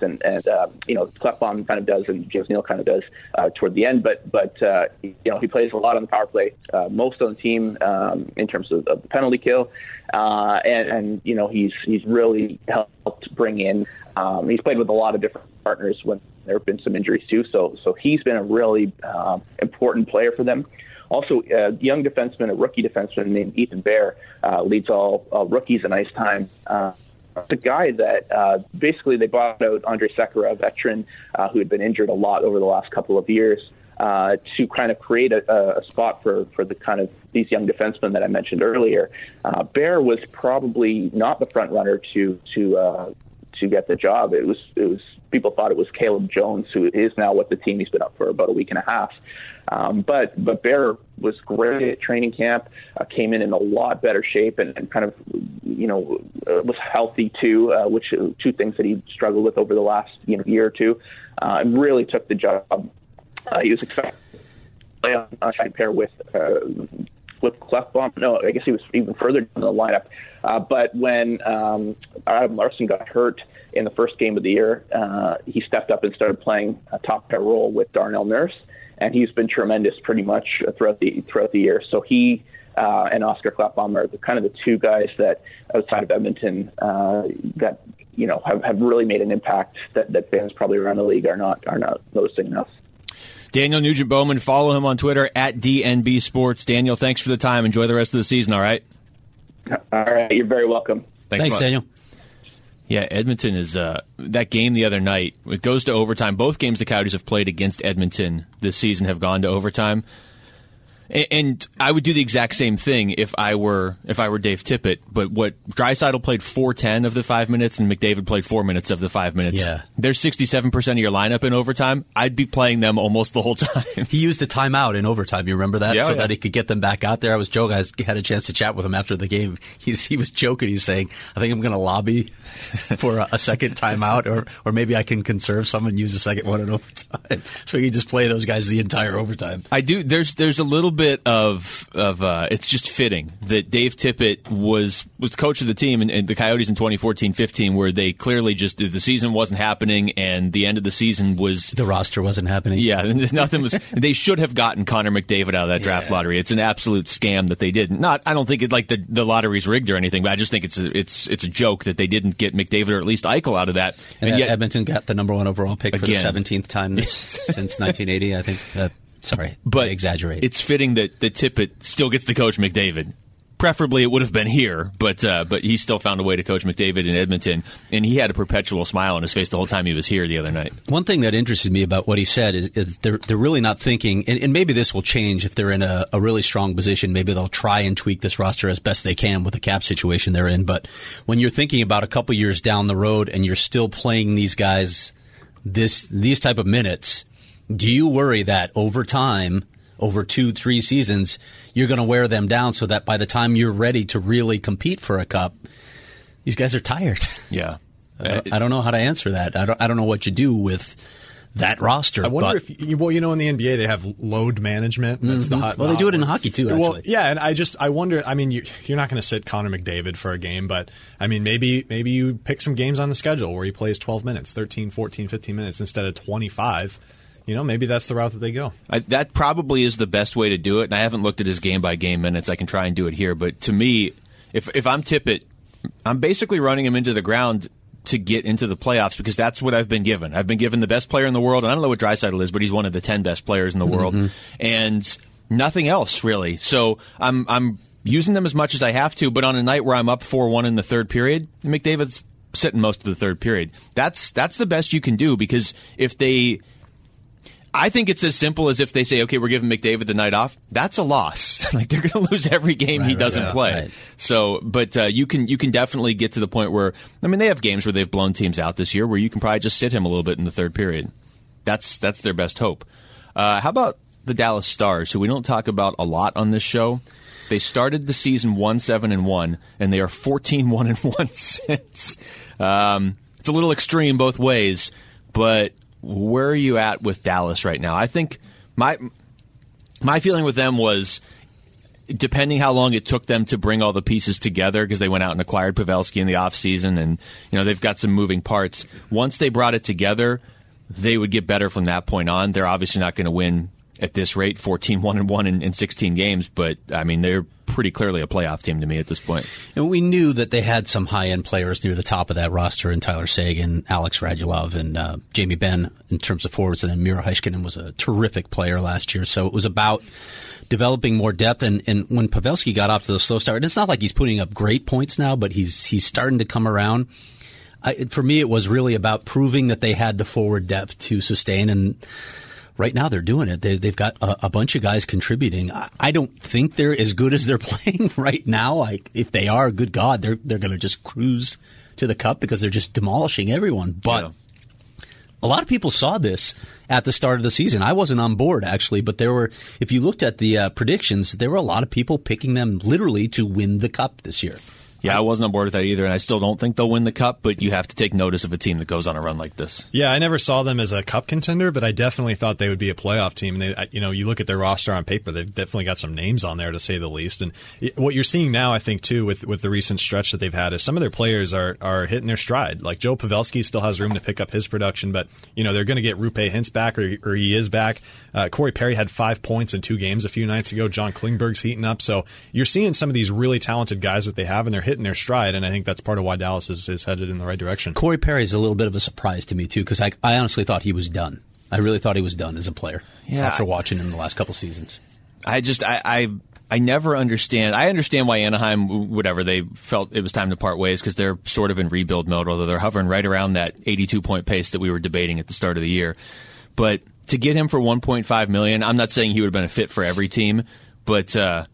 And, and uh, you know, Klefbom kind of does, and James Neal kind of does uh, toward the end. But but uh, you know, he plays a lot on the power play, uh, most on the team um, in terms of, of the penalty kill, uh, and, and you know, he's he's really helped bring in. Um, he's played with a lot of different partners when there have been some injuries too. So so he's been a really um, important player for them. Also, a young defenseman, a rookie defenseman named Ethan Bear, uh, leads all, all rookies in ice time. Uh, the guy that uh, basically they bought out Andre Sekera, a veteran uh, who had been injured a lot over the last couple of years, uh, to kind of create a, a spot for, for the kind of these young defensemen that I mentioned earlier. Uh, Bear was probably not the front runner to to to get the job. It was it was people thought it was Caleb Jones, who is now with the team. He's been up for about a week and a half. Um, but but Bear was great at training camp. Uh, came in in a lot better shape and, and kind of you know uh, was healthy too, uh, which uh, two things that he struggled with over the last you know year or two, uh, and really took the job. Uh, he was expected to play on a pair with. Uh, with Klefbom. No, I guess he was even further down the lineup. Uh, but when um, Adam Larsson got hurt in the first game of the year, uh, he stepped up and started playing a top pair role with Darnell Nurse and he's been tremendous pretty much throughout the throughout the year. So he uh, and Oscar Klefbom are the, kind of the two guys that outside of Edmonton uh, that you know have, have really made an impact that, that fans probably around the league are not are not noticing enough. Daniel Nugent Bowman, follow him on Twitter at DNB Sports. Daniel, thanks for the time. Enjoy the rest of the season. All right. All right, you're very welcome. Thanks, thanks Daniel. Yeah, Edmonton is uh, that game the other night. It goes to overtime. Both games the Coyotes have played against Edmonton this season have gone to overtime. And I would do the exact same thing if I were if I were Dave Tippett. But what Draisaitl played four ten of the five minutes, and McDavid played four minutes of the five minutes. Yeah, there's sixty seven percent of your lineup in overtime. I'd be playing them almost the whole [LAUGHS] time. He used a timeout in overtime. You remember that, yeah, so oh, yeah. that he could get them back out there. I was joking. I had a chance to chat with him after the game. He's he was joking. He's saying, "I think I'm going to lobby [LAUGHS] for a, a, second timeout, or or maybe I can conserve some and use a second one in overtime, [LAUGHS] so he just play those guys the entire overtime." I do. There's there's a little bit of of uh, it's just fitting that Dave Tippett was was coach of the team and, and the Coyotes in 2014-15, where they clearly just the season wasn't happening and the end of the season was the roster wasn't happening. Yeah, [LAUGHS] nothing was. [LAUGHS] they should have gotten Connor McDavid out of that draft yeah. lottery. It's an absolute scam that they didn't. Not, I don't think it like the the lottery's rigged or anything, but I just think it's a, it's it's a joke that they didn't get McDavid or at least Eichel out of that. And, and yet, Edmonton got the number one overall pick again. for the 17th time [LAUGHS] since 1980. I think. Uh, Sorry, but exaggerate. It's fitting that that Tippett still gets to coach McDavid. Preferably, it would have been here, but uh, but he still found a way to coach McDavid in Edmonton, and he had a perpetual smile on his face the whole time he was here the other night. One thing that interested me about what he said is, is they're they're really not thinking, and, and, maybe this will change if they're in a, a really strong position. Maybe they'll try and tweak this roster as best they can with the cap situation they're in. But when you're thinking about a couple years down the road and you're still playing these guys this these type of minutes do you worry that over time, over two, three seasons, you're going to wear them down so that by the time you're ready to really compete for a cup, these guys are tired? Yeah. [LAUGHS] I, don't, I don't know how to answer that. I don't, I don't know what you do with that roster. I wonder but, if you, well, you know, in the NBA they have load management. That's mm-hmm. the hot. Well, they do it in hockey too. Actually. Well, yeah, and I just I wonder. I mean, you, are not going to sit Connor McDavid for a game, but I mean, maybe maybe you pick some games on the schedule where he plays 12 minutes, 13, 14, 15 minutes instead of 25 you know, maybe that's the route that they go. I, that probably is the best way to do it. And I haven't looked at his game by game minutes. I can try and do it here. But to me, if if I'm Tippett, I'm basically running him into the ground to get into the playoffs because that's what I've been given. I've been given the best player in the world. And I don't know what Draisaitl is, but he's one of the ten best players in the world, mm-hmm. and nothing else really. So I'm I'm using them as much as I have to. But on a night where I'm up four one in the third period, McDavid's sitting most of the third period. That's that's the best you can do because if they I think it's as simple as if they say, okay, we're giving McDavid the night off. That's a loss. [LAUGHS] like they're going to lose every game right, he doesn't yeah, play. Right. So, but uh, you can you can definitely get to the point where I mean they have games where they've blown teams out this year where you can probably just sit him a little bit in the third period. That's that's their best hope. Uh, how about the Dallas Stars, who we don't talk about a lot on this show? They started the season one seven and one, and they are 14-1 [LAUGHS] and one since. Um, it's a little extreme both ways, but where are you at with Dallas right now? I think my my feeling with them was depending how long it took them to bring all the pieces together because they went out and acquired Pavelski in the offseason and you know they've got some moving parts. Once they brought it together, they would get better from that point on. They're obviously not going to win at this rate, 14 1 and 1 in, in 16 games. But, I mean, they're pretty clearly a playoff team to me at this point. And we knew that they had some high end players near the top of that roster in Tyler Seguin, Alex Radulov, and uh, Jamie Benn in terms of forwards. And then Miro Heiskanen was a terrific player last year. So it was about developing more depth. And, and when Pavelski got off to the slow start, and it's not like he's putting up great points now, but he's he's starting to come around. I, for me, it was really about proving that they had the forward depth to sustain. And right now they're doing it. They, have got a, a, bunch of guys contributing. I, I, don't think they're as good as they're [LAUGHS] playing right now. Like if they are, good God, they're they're going to just cruise to the cup because they're just demolishing everyone. But yeah. a lot of people saw this at the start of the season. I wasn't on board actually, but there were. If you looked at the uh, predictions, there were a lot of people picking them literally to win the cup this year. Yeah, I wasn't on board with that either, and I still don't think they'll win the cup. But you have to take notice of a team that goes on a run like this. Yeah, I never saw them as a cup contender, but I definitely thought they would be a playoff team. And they, you know, you look at their roster on paper; they've definitely got some names on there to say the least. And what you're seeing now, I think, too, with with the recent stretch that they've had, is some of their players are are hitting their stride. Like Joe Pavelski still has room to pick up his production, but you know they're going to get Roope Hintz back, or, or he is back. Uh, Corey Perry had five points in two games a few nights ago. John Klingberg's heating up, so you're seeing some of these really talented guys that they have, and they're hitting their stride. And I think that's part of why Dallas is, is headed in the right direction. Corey Perry is a little bit of a surprise to me too, because I, I honestly thought he was done. I really thought he was done as a player. Yeah, after watching him the last couple seasons. I just I, I I never understand. I understand why Anaheim, whatever, they felt it was time to part ways because they're sort of in rebuild mode, although they're hovering right around that 82 point pace that we were debating at the start of the year. But to get him for 1.5 million, I'm not saying he would have been a fit for every team, but uh,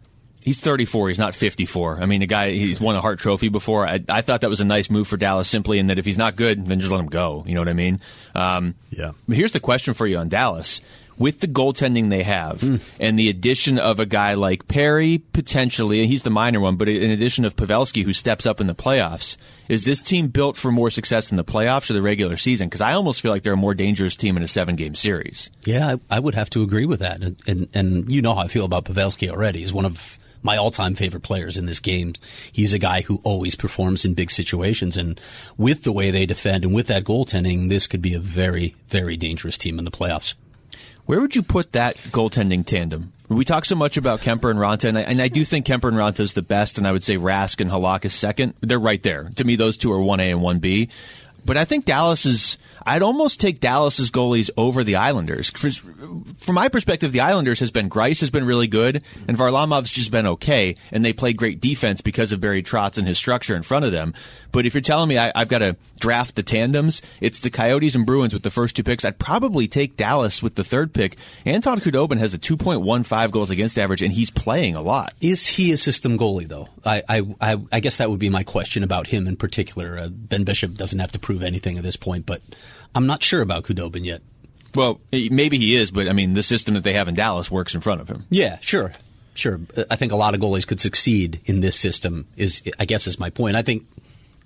He's 34. He's not 54. I mean, the guy, he's won a Hart Trophy before. I, I, thought that was a nice move for Dallas simply in that if he's not good, then just let him go. You know what I mean? Um, yeah. Here's the question for you on Dallas. With the goaltending they have mm. and the addition of a guy like Perry, potentially, he's the minor one, but in addition of Pavelski, who steps up in the playoffs, is this team built for more success in the playoffs or the regular season? Because I almost feel like they're a more dangerous team in a seven game series. Yeah, I, I, would have to agree with that. And, and, and you know how I feel about Pavelski already. He's one of my all-time favorite players in this game. He's a guy who always performs in big situations, and with the way they defend and with that goaltending, this could be a very, very dangerous team in the playoffs. Where would you put that goaltending tandem? We talk so much about Kuemper and Raanta, and I, and I do think Kuemper and Raanta is the best, and I would say Rask and Halak is second. They're right there. To me, those two are 1A and 1B. But I think Dallas is. I'd almost take Dallas's goalies over the Islanders. From my perspective, the Islanders has been Greiss has been really good, and Varlamov's just been okay, and they play great defense because of Barry Trotz and his structure in front of them. But if you're telling me I, have got to draft the tandems, it's the Coyotes and Bruins with the first two picks. I'd probably take Dallas with the third pick. Anton Khudobin has a 2.15 goals against average, and he's playing a lot. Is he a system goalie though? I I, I guess that would be my question about him in particular. Uh, ben Bishop doesn't have to prove anything at this point, but I'm not sure about Khudobin yet. Well, maybe he is, but I mean, the system that they have in Dallas works in front of him. Yeah, sure. Sure. I think a lot of goalies could succeed in this system is I guess is my point. I think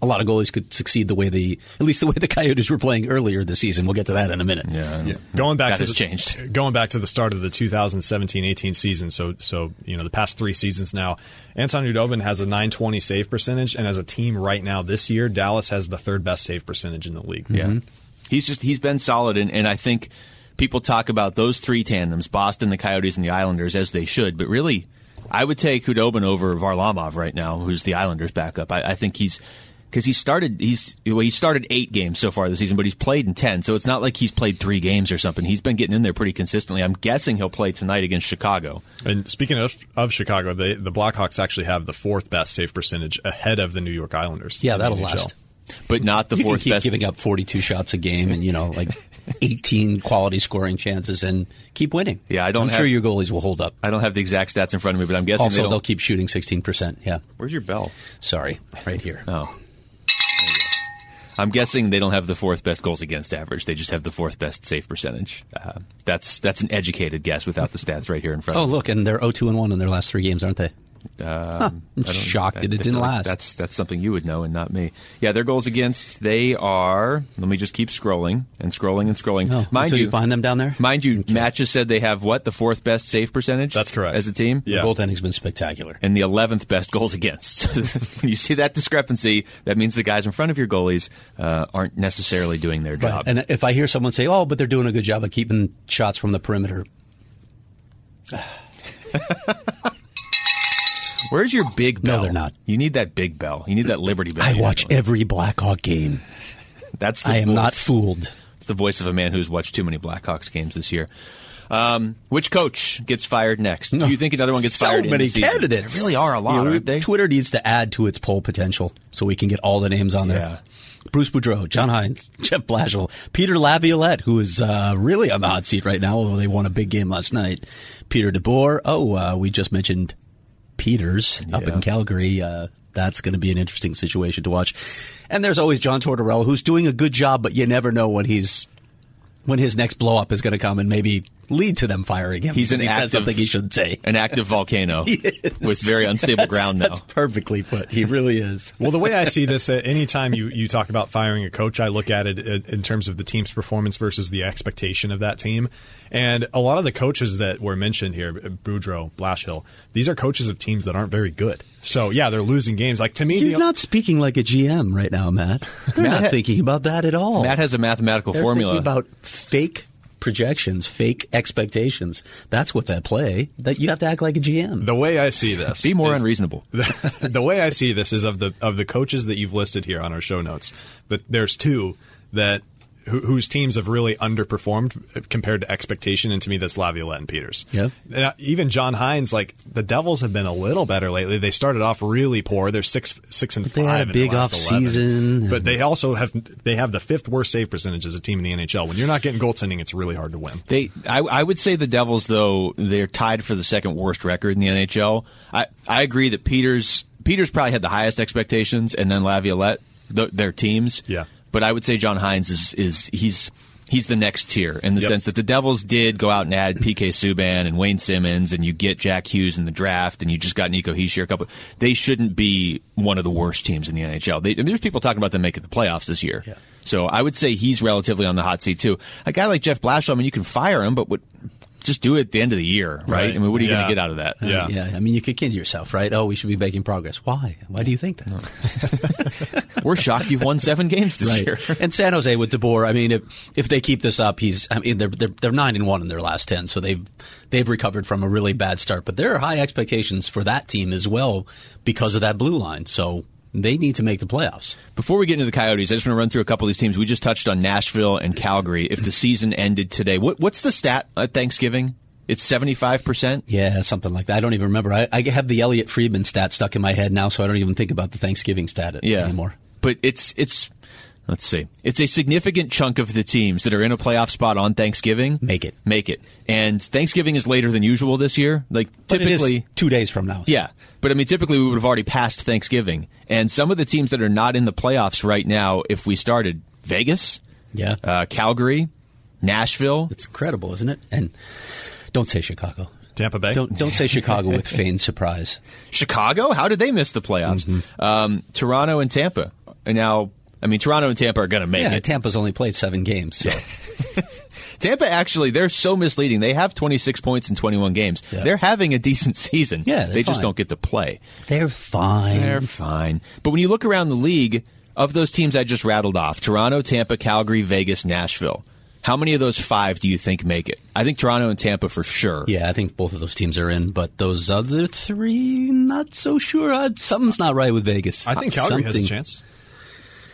a lot of goalies could succeed the way the at least the way the Coyotes were playing earlier this season. We'll get to that in a minute. Yeah, yeah. going back that to has the, changed. Going back to the start of the 2017-18 season, so so you know the past three seasons now, Anton Khudobin has a 920 save percentage, and as a team right now this year, Dallas has the third best save percentage in the league. Yeah, mm-hmm. he's just he's been solid, and, and I think people talk about those three tandems, Boston, the Coyotes, and the Islanders, as they should, but really. I would take Khudobin over Varlamov right now, who's the Islanders' backup. I, I think he's because he started he's well, he started eight games so far this season, but he's played in ten. So it's not like he's played three games or something. He's been getting in there pretty consistently. I'm guessing he'll play tonight against Chicago. And speaking of, of Chicago, they, the Blackhawks actually have the fourth best save percentage ahead of the New York Islanders. Yeah, that'll last. But not the you fourth keep best. Giving up 42 shots a game and you know like [LAUGHS] 18 quality scoring chances and keep winning. Yeah, I don't. I'm have, sure your goalies will hold up. I don't have the exact stats in front of me, but I'm guessing also they will keep shooting 16 percent. Yeah. Where's your bell? Sorry, right here. Oh. I'm guessing they don't have the fourth best goals against average. They just have the fourth best save percentage. Uh, that's that's an educated guess without the stats right here in front. Of Oh, look, and they're 0-2 and 1 in their last three games, aren't they? Um, huh. shocked that it didn't last. That's that's something you would know and not me. Yeah, their goals against they are. Let me just keep scrolling and scrolling and scrolling. Oh, mind you, you, find them down there. Mind you, okay. Matt just said they have what the fourth best save percentage. That's correct as a team. Yeah, the goaltending's been spectacular, and the eleventh best goals against. [LAUGHS] when you see that discrepancy, that means the guys in front of your goalies uh, aren't necessarily doing their job. Right. And if I hear someone say, "Oh, but they're doing a good job of keeping shots from the perimeter," [SIGHS] [LAUGHS] Where's your big bell? No, they're not. You need that big bell. You need that Liberty bell. I You watch every Blackhawk game. [LAUGHS] That's the I am voice. not fooled. It's the voice of a man who's watched too many Blackhawks games this year. Um, which coach gets fired next? Do you think another one gets [LAUGHS] so fired? in many the candidates. There really are a lot, You know, aren't they? Twitter needs to add to its poll potential so we can get all the names on there. Yeah. Bruce Boudreau, John Hynes, [LAUGHS] Jeff Blashill, Peter Laviolette, who is uh, really on the hot seat right now, although they won a big game last night. Peter DeBoer. Oh, uh, we just mentioned Peters up Yeah. in Calgary. Uh, that's going to be an interesting situation to watch. And there's always John Tortorella, who's doing a good job, but you never know when he's when his next blow up is going to come and maybe lead to them firing him. He's an he active- something he shouldn't say. An active volcano [LAUGHS] is. with very unstable [LAUGHS] That's- ground now. That's perfectly put. He really is. Well, the way I see this, uh, anytime you, you talk about firing a coach, I look at it in in terms of the team's performance versus the expectation of that team. And a lot of the coaches that were mentioned here, Boudreau, Blashill, these are coaches of teams that aren't very good. So, yeah, they're losing games. Like, to me, You're the, not speaking like a GM right now, Matt. You're Matt not thinking about that at all. Matt has a mathematical They're formula. thinking about fake projections, fake expectations. That's what's at play. That you have to act like a GM. the way I see this. Be more is- unreasonable. the, [LAUGHS] the way I see this is of the of the coaches that you've listed here on our show notes, but there's two that who, whose teams have really underperformed compared to expectation, and to me, that's Laviolette and Peters. Yep. And, uh, even John Hynes, like the Devils have been a little better lately. They started off really poor. They're six six and But they five. had a big off 11. season. but they also have they have the fifth worst save percentage as a team in the NHL. When you're not getting goaltending, it's really hard to win. They, I, I would say the Devils, though they're tied for the second worst record in the NHL. I, I agree that Peters, Peters probably had the highest expectations, and then Laviolette, th their teams. Yeah. But I would say John Hynes is, is he's he's the next tier in the Yep. sense that the Devils did go out and add [CLEARS THROAT] PK Subban and Wayne Simmonds, and you get Jack Hughes in the draft, and you just got Nico Hischier a couple. They shouldn't be one of the worst teams in the NHL. They, there's people talking about them making the playoffs this year. So I would say he's relatively on the hot seat too. A guy like Jeff Blashill, I mean, you can fire him, but what, just do it at the end of the year, right? Right. I mean, what are you going to get out of that? Yeah. yeah. I mean, you could kid yourself, right? Oh, we should be making progress. Why? Why do you think that? [LAUGHS] We're shocked you've won seven games this right. year. and San Jose with DeBoer. I mean, if if they keep this up, he's. I mean, they're they're, they're nine and one in their last ten, so they've they've recovered from a really bad start. But there are high expectations for that team as well because of that blue line. So they need to make the playoffs. Before we get into the Coyotes, I just want to run through a couple of these teams. We just touched on Nashville and Calgary. If the season ended today, what, what's the stat at Thanksgiving? It's seventy five percent. Yeah, something like that. I don't even remember. I, I have the Elliotte Friedman stat stuck in my head now, so I don't even think about the Thanksgiving stat Yeah, anymore. But it's it's let's see, it's a significant chunk of the teams that are in a playoff spot on Thanksgiving Make it. make it. And Thanksgiving is later than usual this year. Like But it is typically, two days from now. so- Yeah, but I mean, typically we would have already passed Thanksgiving, and some of the teams that are not in the playoffs right now, if we started Vegas, Yeah. uh, Calgary, Nashville, It's incredible, isn't it? And don't say Chicago. Tampa Bay. Don't don't say Chicago with [LAUGHS] feigned surprise. Chicago. How did they miss the playoffs? Mm-hmm. Um, Toronto and Tampa. And now, I mean, Toronto and Tampa are going to make Yeah, it. Tampa's only played seven games. So. [LAUGHS] Tampa actually, they're so misleading. They have 26 points in 21 games. Yeah. They're having a decent [LAUGHS] season. Yeah, they're they just fine. don't get to play. They're fine. They're fine. But when you look around the league, of those teams I just rattled off Toronto, Tampa, Calgary, Vegas, Nashville how many of those five do you think make it? I think Toronto and Tampa for sure. Yeah, I think both of those teams are in, but those other three, not so sure. Uh, something's not right with Vegas. I think Calgary has a chance.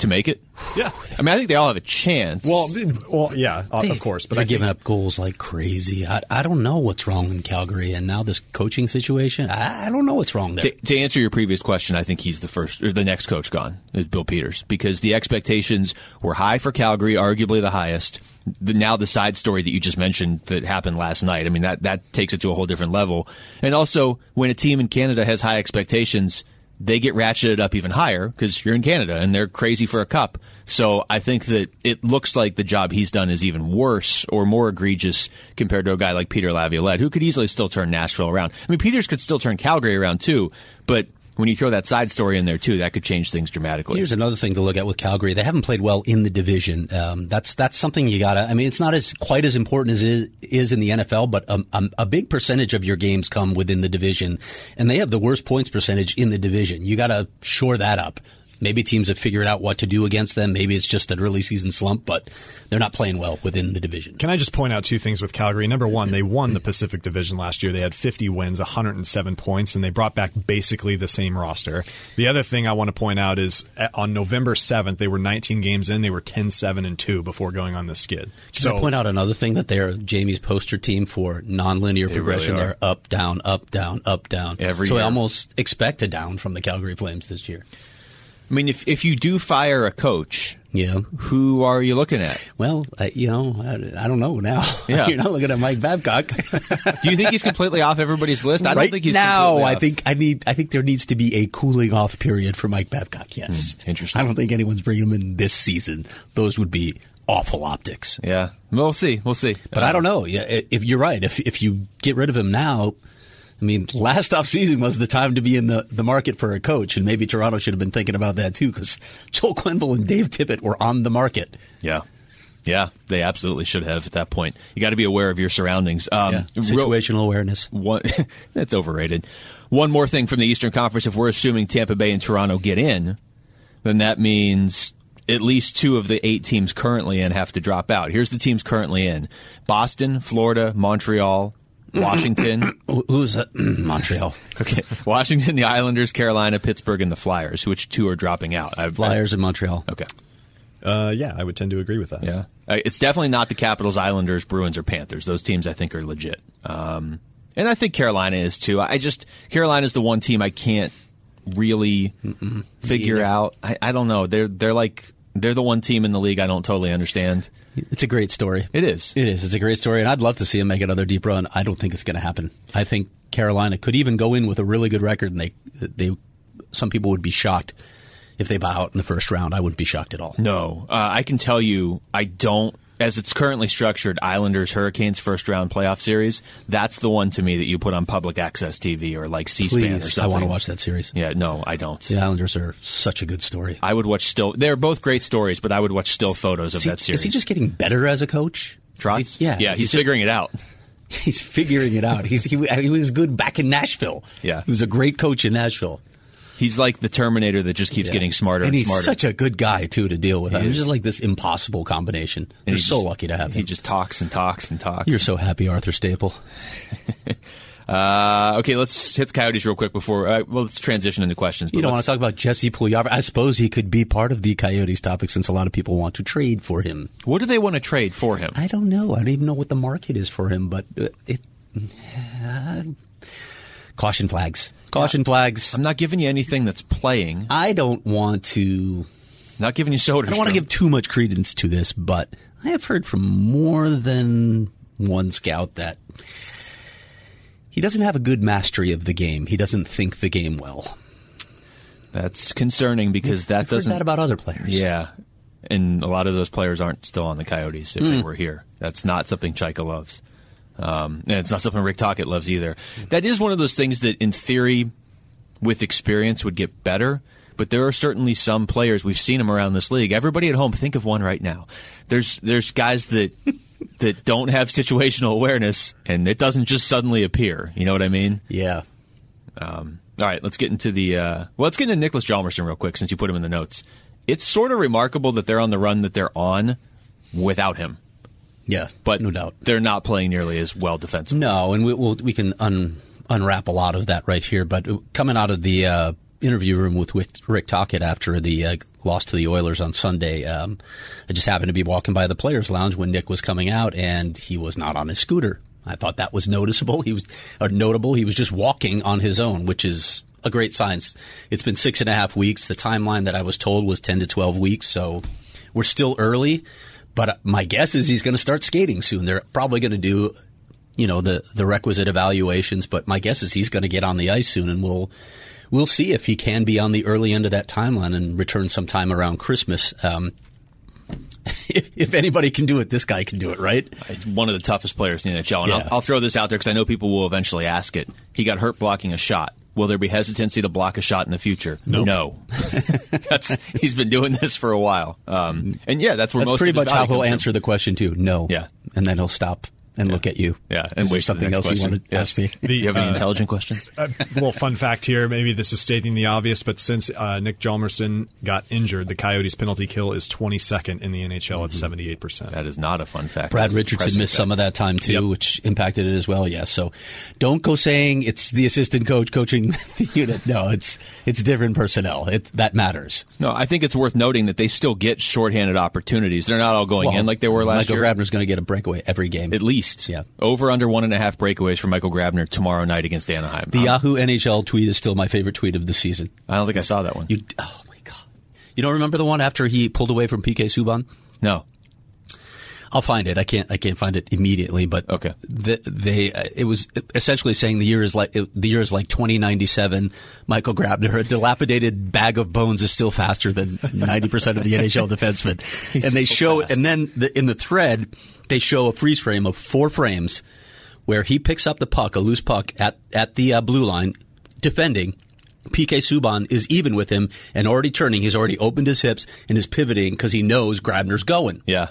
To make it? Yeah. I mean, I think they all have a chance. Well, well, yeah, They- of course, but they're I giving think, up goals like crazy. I, I don't know what's wrong in Calgary, and now this coaching situation. I, I don't know what's wrong there. To, to answer your previous question, I think he's the first or the next coach gone is Bill Peters because the expectations were high for Calgary, arguably the highest. The, now the side story that you just mentioned that happened last night, I mean that that takes it to a whole different level. And also, when a team in Canada has high expectations, they get ratcheted up even higher because you're in Canada and they're crazy for a cup. So I think that it looks like the job he's done is even worse or more egregious compared to a guy like Peter Laviolette, who could easily still turn Nashville around. I mean, Peters could still turn Calgary around too, but when you throw that side story in there too, that could change things dramatically. Here's another thing to look at with Calgary. They haven't played well in the division. Um, that's that's something you gotta. I mean, it's not as quite as important as it is in the NFL, but um, um, a big percentage of your games come within the division, and they have the worst points percentage in the division. You gotta shore that up. Maybe teams have figured out what to do against them. Maybe it's just an early season slump, but they're not playing well within the division. Can I just point out two things with Calgary? Number one, they won the Pacific Division last year. They had 50 wins, 107 points, and they brought back basically the same roster. The other thing I want to point out is uh, on November 7th, they were 19 games in. They were 10 7 and 2 before going on the skid. Can I point out another thing that they're Jamie's poster team for nonlinear They progression. really are. they're up, down, up, down, up, down. Every so I almost expect a down from the Calgary Flames this year. I mean, if if you do fire a coach, Yeah. who are you looking at? Well, I, you know, I, I don't know now. [LAUGHS] Yeah. You're not looking at Mike Babcock. [LAUGHS] Do you think he's completely off everybody's list? I don't think he's now, I think I need. I think there needs to be a cooling off period for Mike Babcock. Yes, Hmm, interesting. I don't think anyone's bringing him in this season. Those would be awful optics. Yeah, we'll see. We'll see. But I don't know. Yeah, if you're right, if if you get rid of him now, I mean, last off season was the time to be in the, the market for a coach, and maybe Toronto should have been thinking about that too, because Joel Quenneville and Dave Tippett were on the market. Yeah. Yeah, they absolutely should have at that point. You got to be aware of your surroundings. Um, Yeah, real- situational awareness. one, [LAUGHS] that's overrated. One more thing from the Eastern Conference: if we're assuming Tampa Bay and Toronto get in, then that means at least two of the eight teams currently in have to drop out. Here's the teams currently in: Boston, Florida, Montreal, Washington. [CLEARS THROAT] Who's that? [CLEARS THROAT] Montreal okay, Washington, the Islanders, Carolina, Pittsburgh, and the Flyers. Which two are dropping out? I've, Flyers in Montreal. okay. Uh, yeah, I would tend to agree with that. Yeah, uh, it's definitely not the Capitals, Islanders, Bruins, or Panthers. Those teams I think are legit, um, and I think Carolina is too. I just Carolina is the one team I can't really figure out. I, I don't know. They're they're like they're the one team in the league I don't totally understand. It's a great story. It is. It is. It's a great story, and I'd love to see him make another deep run. I don't think it's going to happen. I think Carolina could even go in with a really good record, and they they some people would be shocked if they bow out in the first round. I wouldn't be shocked at all. No, uh, I can tell you, I don't. As it's currently structured, Islanders Hurricanes first round playoff series. That's the one to me that you put on public access TV or like C-SPAN or something. I want to watch that series. Yeah, no, I don't. The Islanders are such a good story. I would watch still. They're both great stories, but I would watch still photos of he, that series. is he just getting better as a coach? Trotz? Yeah, yeah, he's he just- figuring it out. [LAUGHS] He's figuring it out. He's he, he was good back in Nashville. Yeah. he was a great coach in Nashville. He's like the Terminator that just keeps Yeah. getting smarter and, and he's smarter. such a good guy too to deal with. I mean, it's just like this impossible combination. And You're so just- lucky to have him. He just talks and talks and talks. You're so happy, Arthur Staple. [LAUGHS] uh, okay, let's hit the Coyotes real quick before. Uh, well, let's transition into questions. You don't want to talk about Jesse Puljujarvi. I suppose he could be part of the Coyotes topic since a lot of people want to trade for him. What do they want to trade for him? I don't know. I don't even know what the market is for him, but uh, it. uh, caution flags. Caution flags. I'm not giving you anything that's playing. I don't want to. Not giving you soda. I don't want to give too much credence to this, but I have heard from more than one scout that he doesn't have a good mastery of the game. He doesn't think the game well. That's concerning because that I've doesn't. that about other players. yeah, and a lot of those players aren't still on the Coyotes if Hmm. they were here. That's not something Chayka loves. Um, and it's not something Rick Tocchet loves either. That is one of those things that, in theory, with experience would get better. But there are certainly some players we've seen them around this league. Everybody at home, think of one right now. There's there's guys that [LAUGHS] that don't have situational awareness, and it doesn't just suddenly appear. You know what I mean? Yeah. Um, all right, let's get into the uh, well. Let's get into Niklas Hjalmarsson real quick since you put him in the notes. It's sort of remarkable that they're on the run that they're on without him, Yeah. but no doubt. they're not playing nearly as well defensively. No, and we, we'll, we can un, unwrap a lot of that right here. But coming out of the uh, interview room with Rick, Tocchet after the uh, loss to the Oilers on Sunday, um, I just happened to be walking by the players' lounge when Nick was coming out, and he was not on his scooter. I thought that was noticeable. He was or notable. He was just walking on his own, which is a great sign. It's been six and a half weeks. The timeline that I was told was ten to twelve weeks, so we're still early. But my guess is he's going to start skating soon. They're probably going to do you know the the requisite evaluations. But my guess is he's going to get on the ice soon, and we'll we'll see if he can be on the early end of that timeline and return sometime around Christmas. Um, [LAUGHS] if, if anybody can do it, this guy can do it, right? It's one of the toughest players in the NHL. And Yeah. I'll, I'll throw this out there because I know people will eventually ask it. He got hurt blocking a shot. Will there be hesitancy to block a shot in the future? No. [LAUGHS] that's he's been doing this for a while. Um, and yeah, that's where That's most pretty much how he'll comes from. answer the question too. No. Yeah. and then he'll stop and look at you. Yeah, and Is wait something else question. you want to Yes. ask me? The, you have any uh, intelligent questions? a little fun fact here. Maybe this is stating the obvious, but since uh, Nick Hjalmarsson got injured, the Coyotes' penalty kill is 22nd in the NHL at 78 percent. That is not a fun fact. Brad That's Richardson missed fact. some of that time too, Yep. which impacted it as well. Yes, so don't go saying it's the assistant coach coaching [LAUGHS] the unit. No, it's it's different personnel. It that matters. No, I think it's worth noting that they still get shorthanded opportunities. They're not all going in like they were last year. Michael year. Grabner's going to get a breakaway every game. At least. Yeah. Over under one and a half breakaways for Michael Grabner tomorrow night against Anaheim. the Um, Yahoo NHL tweet is still my favorite tweet of the season. I don't think I saw that one. You, oh my god! You don't remember the one after he pulled away from PK Subban? no. I'll find it. I can't. I can't find it immediately. But Okay. the, they. Uh, it was essentially saying the year is like it, the year is like 2097. Michael Grabner, a dilapidated bag of bones, is still faster than 90 percent of the NHL [LAUGHS] defensemen. and they so show. fast. And then the, in the thread, they show a freeze frame of four frames where he picks up the puck, a loose puck at at the uh, blue line, defending. PK Subban is even with him and already turning. He's already opened his hips and is pivoting because he knows Grabner's going. Yeah.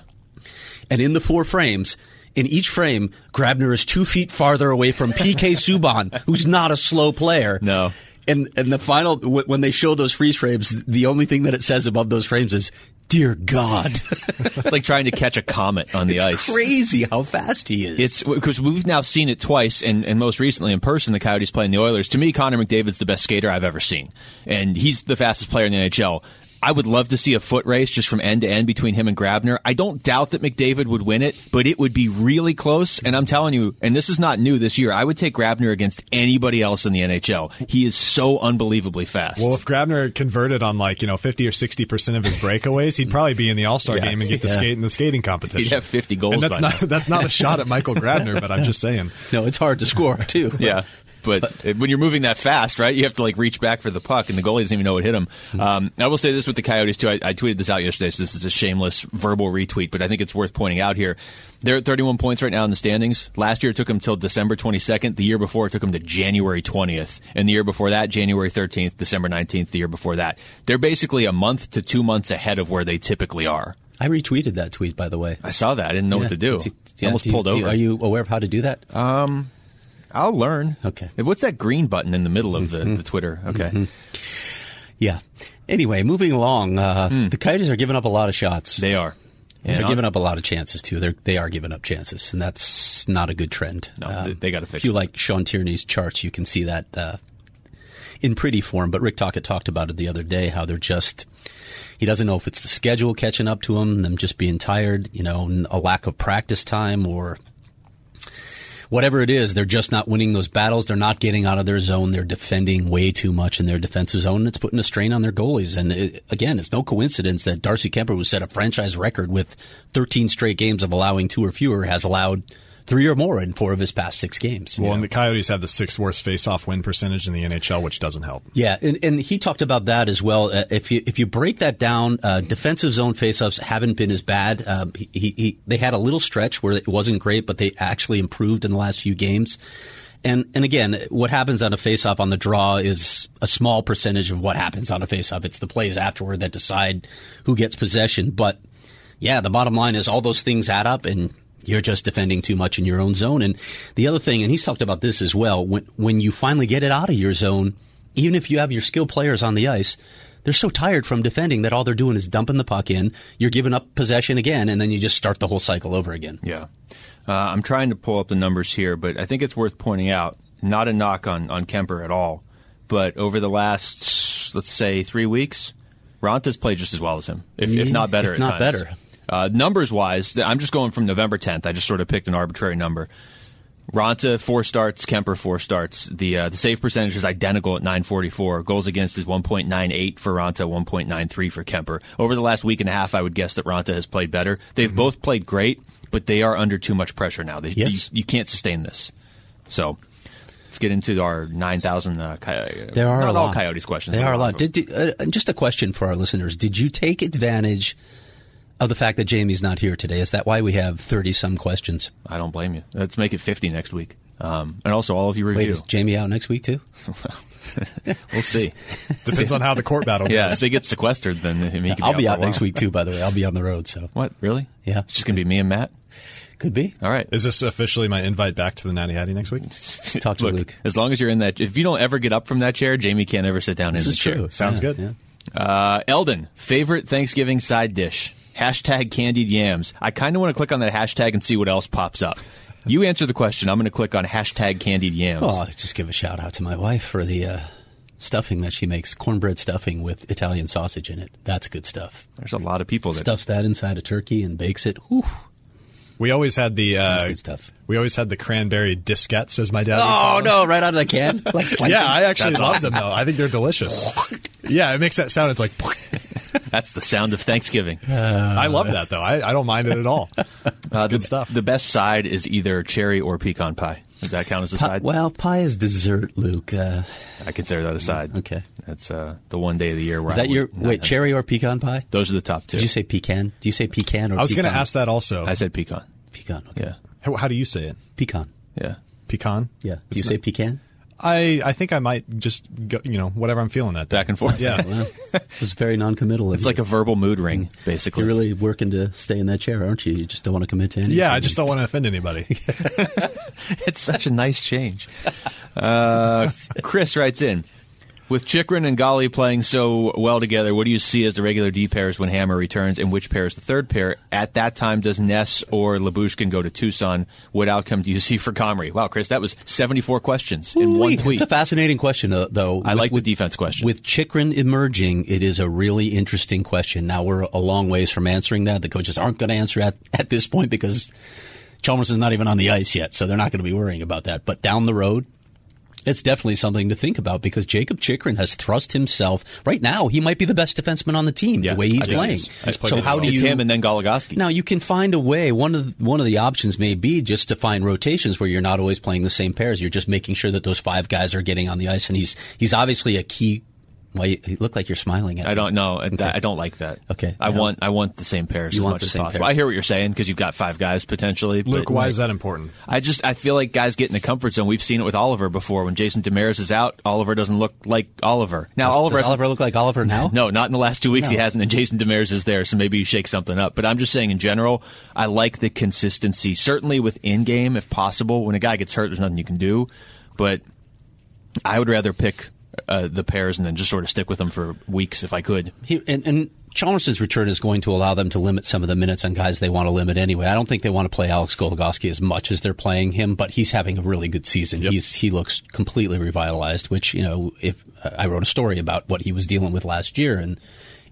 And in the four frames, in each frame, Grabner is two feet farther away from PK Subban, [LAUGHS] who's not a slow player. No. And and the final wh- when they show those freeze frames, the only thing that it says above those frames is "Dear God." [LAUGHS] It's like trying to catch a comet on the it's ice. crazy how fast he is. It's because we've now seen it twice, and, and most recently in person, the Coyotes playing the Oilers. To me, Connor McDavid's the best skater I've ever seen, and he's the fastest player in the NHL. I would love to see a foot race just from end to end between him and Grabner. I don't doubt that McDavid would win it, but it would be really close. And I'm telling you, and this is not new this year, I would take Grabner against anybody else in the NHL. He is so unbelievably fast. Well, if Grabner converted on like you know 50 or 60 percent of his breakaways, he'd probably be in the All Star Yeah. game and get to Yeah. skate in the skating competition. He'd have 50 goals And that's by not now. that's not a shot at Michael [LAUGHS] Grabner, but I'm just saying. no, it's hard to score too. Yeah. But when you're moving that fast, right, you have to like reach back for the puck, and the goalie doesn't even know what hit him. Um, I will say this with the Coyotes too. I, I tweeted this out yesterday, so this is a shameless verbal retweet, but I think it's worth pointing out here. They're at 31 points right now in the standings. Last year it took them till December 22nd. The year before it took them to January 20th, and the year before that, January 13th, December 19th. The year before that, they're basically a month to two months ahead of where they typically are. I retweeted that tweet by the way. I saw that. I didn't know what to do. Almost do you- pulled do you- over. Are you aware of how to do that? I'll learn. Okay. What's that green button in the middle of the, the Twitter? Okay. yeah. Anyway, moving along, uh, the Coyotes are giving up a lot of shots. They are. And they're giving up a lot of chances too. They're they are giving up chances, and that's not a good trend. Um, No, they- they gotta fix If you it. like Sean Tierney's charts, you can see that uh, in pretty form. But Rick Tocchet talked about it the other day. How they're just he doesn't know if it's the schedule catching up to him, them just being tired, you know, a lack of practice time, or whatever it is. They're just not winning those battles. They're not getting out of their zone. They're defending way too much in their defensive zone. And it's putting a strain on their goalies. And it, again, it's no coincidence that Darcy Kuemper, who set a franchise record with 13 straight games of allowing two or fewer, has allowed three or more in four of his past six games. Well, and the Coyotes have the sixth worst face-off win percentage in the NHL, which doesn't help. Yeah, and, and he talked about that as well. Uh, if you if you break that down, uh, defensive zone faceoffs haven't been as bad. Uh, he, he, he they had a little stretch where it wasn't great, but they actually improved in the last few games. And and again, what happens on a faceoff on the draw is a small percentage of what happens on a faceoff. It's the plays afterward that decide who gets possession. But yeah, the bottom line is all those things add up, and you're just defending too much in your own zone. And the other thing, and he's talked about this as well, when when you finally get it out of your zone, even if you have your skilled players on the ice, they're so tired from defending that all they're doing is dumping the puck in. You're giving up possession again, and then you just start the whole cycle over again. Yeah. Uh, I'm trying to pull up the numbers here, but I think it's worth pointing out, not a knock on, on Kuemper at all, but over the last, let's say, three weeks, Raanta's played just as well as him, if, if not better If at not times. better. Uh, numbers wise, I'm just going from November 10th. I just sort of picked an arbitrary number. Raanta four starts, Kuemper four starts. The uh, the save percentage is identical at 944. Goals against is 1.98 for Raanta, 1.93 for Kuemper. Over the last week and a half, I would guess that Raanta has played better. They've both played great, but they are under too much pressure now. They, Yes. you, you can't sustain this. So let's get into our 9,000. Uh, coy- There are not a all lot. Coyotes questions. There are a lot. Did, did, uh, just a question for our listeners: Did you take advantage of the fact that Jamie's not here today? Is that why we have thirty some questions? I don't blame you. Let's make it 50 next week. Um, and also, all of you Wait, review. is Jamie out next week too? [LAUGHS] we'll see. Depends on how the court battle [LAUGHS] goes. Yeah, if they get sequestered, then he can I'll be out next week too. By the way, I'll be on the road. So What really? Yeah. it's just gonna be me and Matt. Could be. All right. Is this officially my invite back to the Natty Hattie next week? [LAUGHS] Talk to Look, Luke. as long as you're in that, if you don't ever get up from that chair, Jamie can't ever sit down This in is the chair. true. Sounds Yeah, good. yeah. Uh, Eldon, favorite Thanksgiving side dish? Hashtag candied yams. I kind of want to click on that hashtag and see what else pops up. You answer the question. I'm going to click on hashtag candied yams. Oh, just give a shout out to my wife for the uh, stuffing that she makes cornbread stuffing with Italian sausage in it. That's good stuff. There's a lot of people that Stuffs that inside a turkey and bakes it. Whew. We always had the uh, good stuff. we always had the cranberry disquettes, as my dad. would Oh call them. no! Right out of the can. Like. [LAUGHS] Yeah, I actually love awesome. them though. I think they're delicious. [LAUGHS] yeah, it makes that sound. It's like [LAUGHS] That's the sound of Thanksgiving. I love that though. I, I don't mind it at all. [LAUGHS] It's Uh, good the, stuff. The best side is either cherry or pecan pie. Does that count as a Pi- side? well, pie is dessert, Luke. Uh, I consider that a side. Okay. That's uh, the one day of the year where is that your would not wait? have- Cherry or pecan pie? Those are the top two. Did you say pecan? Do you say pecan or? I was going to ask that also. I said pecan. pecan. Okay. Yeah. How, how do you say it? Pecan. Yeah. Pecan. Yeah. Do It's you say pecan? I I think I might just go. You know, whatever I'm feeling that day. Back and forth. Yeah. [LAUGHS] Well, it's very non-committal. It's you. like a verbal mood ring, basically. You're really working to stay in that chair, aren't you? You just don't want to commit to anything. Yeah, I just don't want to offend anybody. [LAUGHS] [LAUGHS] it's such a nice change. Uh, Chris writes in With Chychrun and Golly playing so well together, what do you see as the regular D pairs when Hammer returns, and which pair is the third pair? At that time, does Ness or Lyubushkin go to Tucson? What outcome do you [LAUGHS] see for Comrie? Wow, Chris, that was 74 questions in one Ooh-wee. tweet. It's a fascinating question, uh, though. I With- like with, the defense question. With Chychrun emerging, it is a really interesting question. Now we're a long ways from answering that. The coaches aren't going to answer at at this point because Chalmers is not even on the ice yet, so they're not going to be worrying about that. But down the road, it's definitely something to think about because Jacob Chychrun has thrust himself. Right now, he might be the best defenseman on the team. Yeah, the way he's playing. is. He's So how do It's you him and then Goligoski. now you can find a way. One of the, one of the options may be just to find rotations where you're not always playing the same pairs. You're just making sure that those five guys are getting on the ice, and he's he's obviously a key. Well, you, you look like you're smiling at. I me. don't know. I don't like that. Okay. I Yeah. want I want the same pairs You as want much the as possible. pair. I hear what you're saying because you've got five guys potentially. Luke, but why is that important? I just I feel like guys get in the comfort zone. We've seen it with Oliver before. When Jason Demers is out, Oliver doesn't look like Oliver. Now Does, Oliver, does Oliver look like Oliver now? [LAUGHS] no, not in the last two weeks. He hasn't, and Jason Demers is there, so maybe you shake something up. But I'm just saying, in general, I like the consistency. Certainly with in game, if possible. When a guy gets hurt, there's nothing you can do. But I would rather pick uh, the pairs and then just sort of stick with them for weeks if I could. He, and, and Chalmers' return is going to allow them to limit some of the minutes on guys they want to limit anyway. I don't think they want to play Alex Goligoski as much as they're playing him, but he's having a really good season. He's he looks completely revitalized. Which you know, if I wrote a story about what he was dealing with last year, and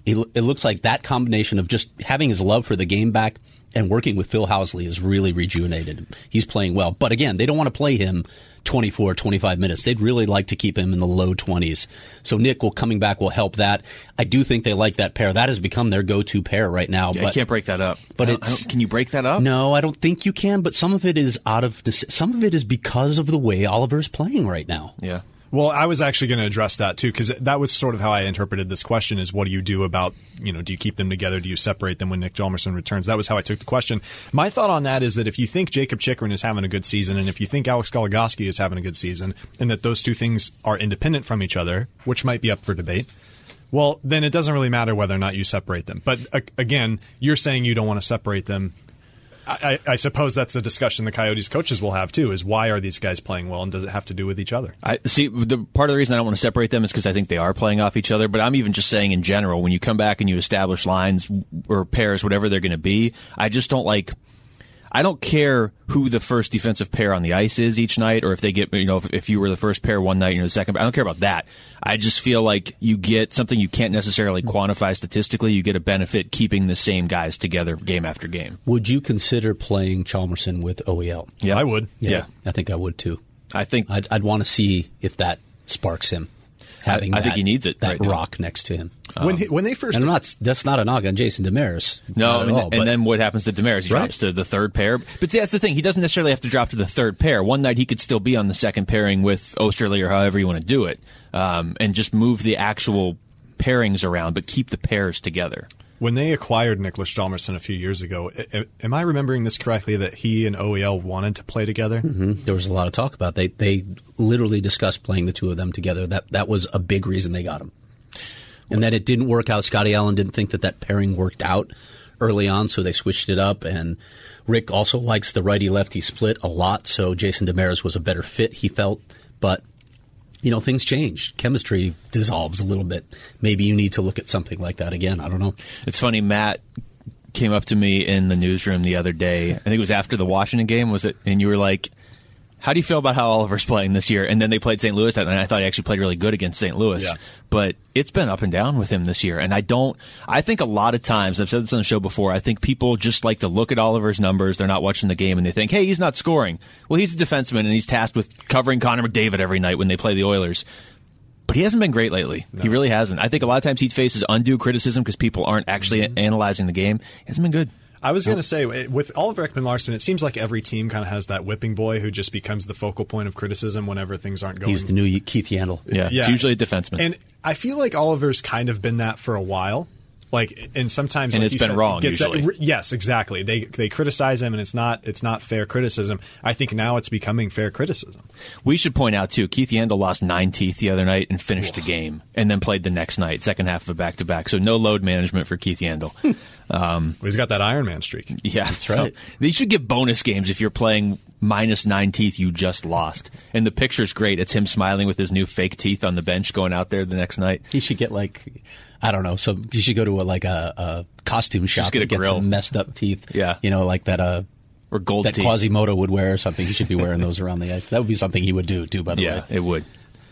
it, it looks like that combination of just having his love for the game back and working with Phil Housley is really rejuvenated. He's playing well, but again, they don't want to play him 24, 25 minutes. They'd really like to keep him in the low 20s. So Nick will coming back will help that. I do think they like that pair. That has become their go-to pair right now. Yeah, but you can't break that up. but I I it's- can you break that up? no, I don't think you can. But some of it is out of some of it is because of the way Oliver's playing right now. Yeah. Well, I was actually going to address that too because that was sort of how I interpreted this question: is what do you do about you know do you keep them together? Do you separate them when Nick Hjalmarsson returns? That was how I took the question. My thought on that is that if you think Jacob Chychrun is having a good season, and if you think Alex Goligoski is having a good season, and that those two things are independent from each other, which might be up for debate. Well, then it doesn't really matter whether or not you separate them. But uh, again, you're saying you don't want to separate them. I, I, suppose that's a discussion the Coyotes coaches will have too: is why are these guys playing well, and does it have to do with each other? I see. The part of the reason I don't want to separate them is because I think they are playing off each other. But I'm even just saying in general, when you come back and you establish lines or pairs, whatever they're going to be, I just don't like. I don't care who the first defensive pair on the ice is each night, or if they get, you know, if, if you were the first pair one night and you're the second. I don't care about that. I just feel like you get something you can't necessarily quantify statistically. You get a benefit keeping the same guys together game after game. Would you consider playing Hjalmarsson with OEL? Yeah, I would. Yeah. I think I would too. I think I'd, I'd want to see if that sparks him. Having I think that- he needs it That right now. rock next to him. when he, when they first And I'm not. That's not a knock on Jason Demers. No, Not at and, all, and but- then what happens to Demers? He Right. drops to the third pair. But see, that's the thing. He doesn't necessarily have to drop to the third pair. One night he could still be on the second pairing with Osterley or however you want to do it, um, and just move the actual pairings around, but keep the pairs together. When they acquired Niklas Hjalmarsson a few years ago, am I remembering this correctly that he and OEL wanted to play together? Mm-hmm. there was a lot of talk about. They they literally discussed playing the two of them together. That that was a big reason they got him, and that it didn't work out. Scotty Allen didn't think that that pairing worked out early on, so they switched it up. And Rick also likes the righty lefty split a lot, so Jason Demers was a better fit, he felt. But you know, things change. Chemistry dissolves a little bit. Maybe you need to look at something like that again. I don't know. It's funny, Matt came up to me in the newsroom the other day. I think it was after the Washington game, was it? And you were like, how do you feel about how Oliver's playing this year? And then they played St. Louis. And I thought he actually played really good against St. Louis. Yeah. But it's been up and down with him this year. And I don't, I think a lot of times, I've said this on the show before, I think people just like to look at Oliver's numbers. They're not watching the game and they think, hey, he's not scoring. Well, he's a defenseman and he's tasked with covering Connor McDavid every night when they play the Oilers. But he hasn't been great lately. He really hasn't. I think a lot of times he faces undue criticism because people aren't actually mm-hmm. analyzing the game. He hasn't been good. I was going to say eh, with Oliver Ekman-Larsson, it seems like every team kind of has that whipping boy who just becomes the focal point of criticism whenever things aren't going. He's the new Keith Yandle. Yeah, Yeah. it's usually a defenseman. and I feel like Oliver's kind of been that for a while. Like, and sometimes, And like it's you been said, wrong, gets that- usually. yes, exactly. They they criticize him, and it's not it's not fair criticism. I think now it's becoming fair criticism. We should point out too, Keith Yandle lost nine teeth the other night and finished the game, and then played the next night, second half of a back to back. So no load management for Keith Yandle. Hmm. [LAUGHS] Um, well, he's got that Iron Man streak. Yeah, that's right. they should give bonus games if you're playing minus nine teeth you just lost. And the picture's great. It's him smiling with his new fake teeth on the bench, going out there the next night. He should get like, I don't know. So you should go to a, like a, a costume shop get a and get grill. some messed up teeth. Yeah. you know, like that. Uh, Or gold that teeth. Quasimodo would wear or something. He should be wearing those around the ice. That would be something he would do too. By the Yeah, way, it would.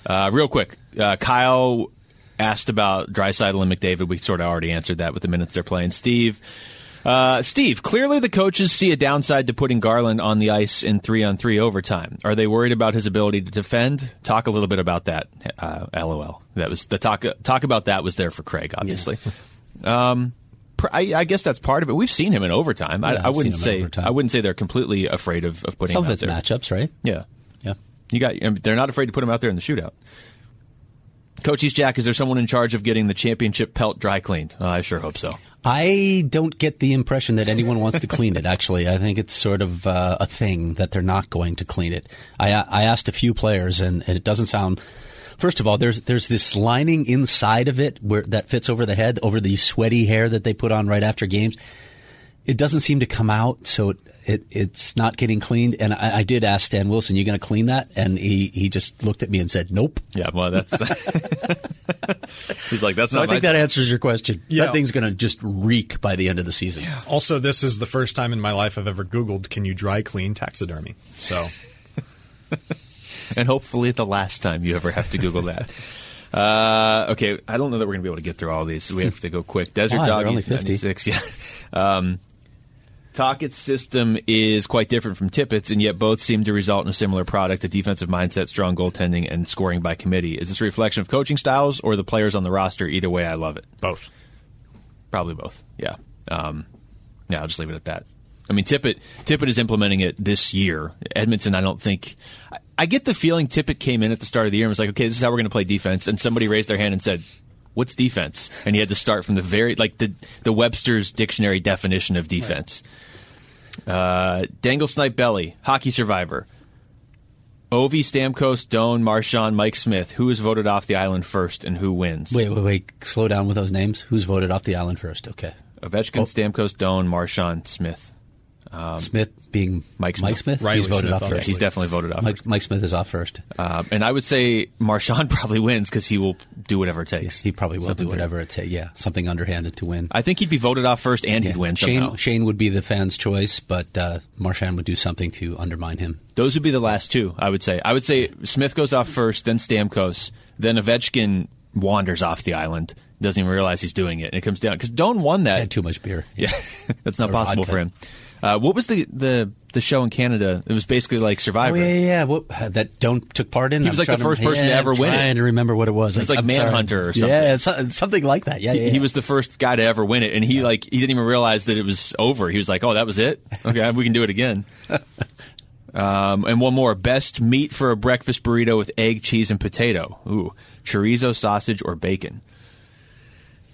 Uh, real quick, uh, Kyle asked about Draisaitl and McDavid. We sort of already answered that with the minutes they're playing. Steve, uh, Steve, clearly the coaches see a downside to putting Garland on the ice in three on three overtime. Are they worried about his ability to defend? Talk a little bit about that. Uh, LOL. That was the talk. Talk about that was there for Craig, obviously. um, I, I guess that's part of it. We've seen him in overtime. I, Yeah, I I've wouldn't seen him in say overtime. I wouldn't say they're completely afraid of, of putting some him of out it's there. matchups, right? Yeah. Yeah. You got. I mean, they're not afraid to put him out there in the shootout. Coaches Jack, is there someone in charge of getting the championship pelt dry cleaned? Uh, I sure hope so. I don't get the impression that anyone wants to clean it. [LAUGHS] Actually, I think it's sort of uh, a thing that they're not going to clean it. I, I asked a few players, and, and it doesn't sound. First of all, there's there's this lining inside of it where that fits over the head, over the sweaty hair that they put on right after games. It doesn't seem to come out, so it, it it's not getting cleaned. And I, I did ask Stan Wilson, "You going to clean that?" And he he just looked at me and said, "Nope." Yeah, well, that's. [LAUGHS] [LAUGHS] he's like, that's So not. I think my that answers your question. Yeah. That thing's going to just reek by the end of the season. Also, this is the first time in my life I've ever Googled, "Can you dry clean taxidermy?" So [LAUGHS] and hopefully the last time you ever have to Google that. Uh, okay, I don't know that we're going to be able to get through all these, so we have to go quick. Desert Why? They're Doggies, only 50. 96, yeah. Um, Tocchet's system is quite different from Tippett's, and yet both seem to result in a similar product: a defensive mindset, strong goaltending, and scoring by committee. Is this a reflection of coaching styles or the players on the roster? Either way, I love it. both. Probably both. Yeah. Um, yeah, I'll just leave it at that. I mean, Tippett Tippett is implementing it this year. Edmonton, I don't think. I, I get the feeling Tippett came in at the start of the year and was like, "Okay, this is how we're going to play defense," and somebody raised their hand and said, "What's defense?" And he had to start from the very like the the Webster's dictionary definition of defense. Uh, Dangle Snipe Belly, Hockey Survivor. Ovi, Stamkos, Doan, Marchand, Mike Smith. Who is voted off the island first and who wins? Wait, wait, wait. Slow down with those names. Who's voted off the island first? Okay. Ovechkin, Stamkos, Doan, Marchand, Smith. Smith being Mike Mike Smith. Smith. Riley he's voted Smith, off obviously. first. He's definitely voted off. Mike, Mike Smith is off first. Uh, and I would say Marchand [LAUGHS] probably wins because he will do whatever it takes. He probably will Something do whatever it takes. Yeah, something underhanded to win. I think he'd be voted off first and he'd win somehow. Shane Shane would be the fans' choice, but uh, Marchand would do something to undermine him. Those would be the last two, I would say. I would say Smith goes off first, then Stamkos, then Ovechkin wanders off the island, doesn't even realize he's doing it, and it comes down because Doan won that. He had too much beer. Yeah, [LAUGHS] that's not Or possible vodka. for him. Uh, what was the, the the show in Canada? It was basically like Oh Survivor. yeah, yeah, yeah. What, that Doan took part in. He I'm was like the first person to ever win it. To remember what it was. It was like I'm sorry. Manhunter or something. Yeah, so, something like that. Yeah, He, yeah, yeah. he was the first guy to ever win it, and he like he didn't even realize that it was over. He was like, "Oh, that was it. Okay, we can do it again." [LAUGHS] um, and one more: best meat for a breakfast burrito with egg, cheese, and potato. Ooh, chorizo, sausage, or bacon.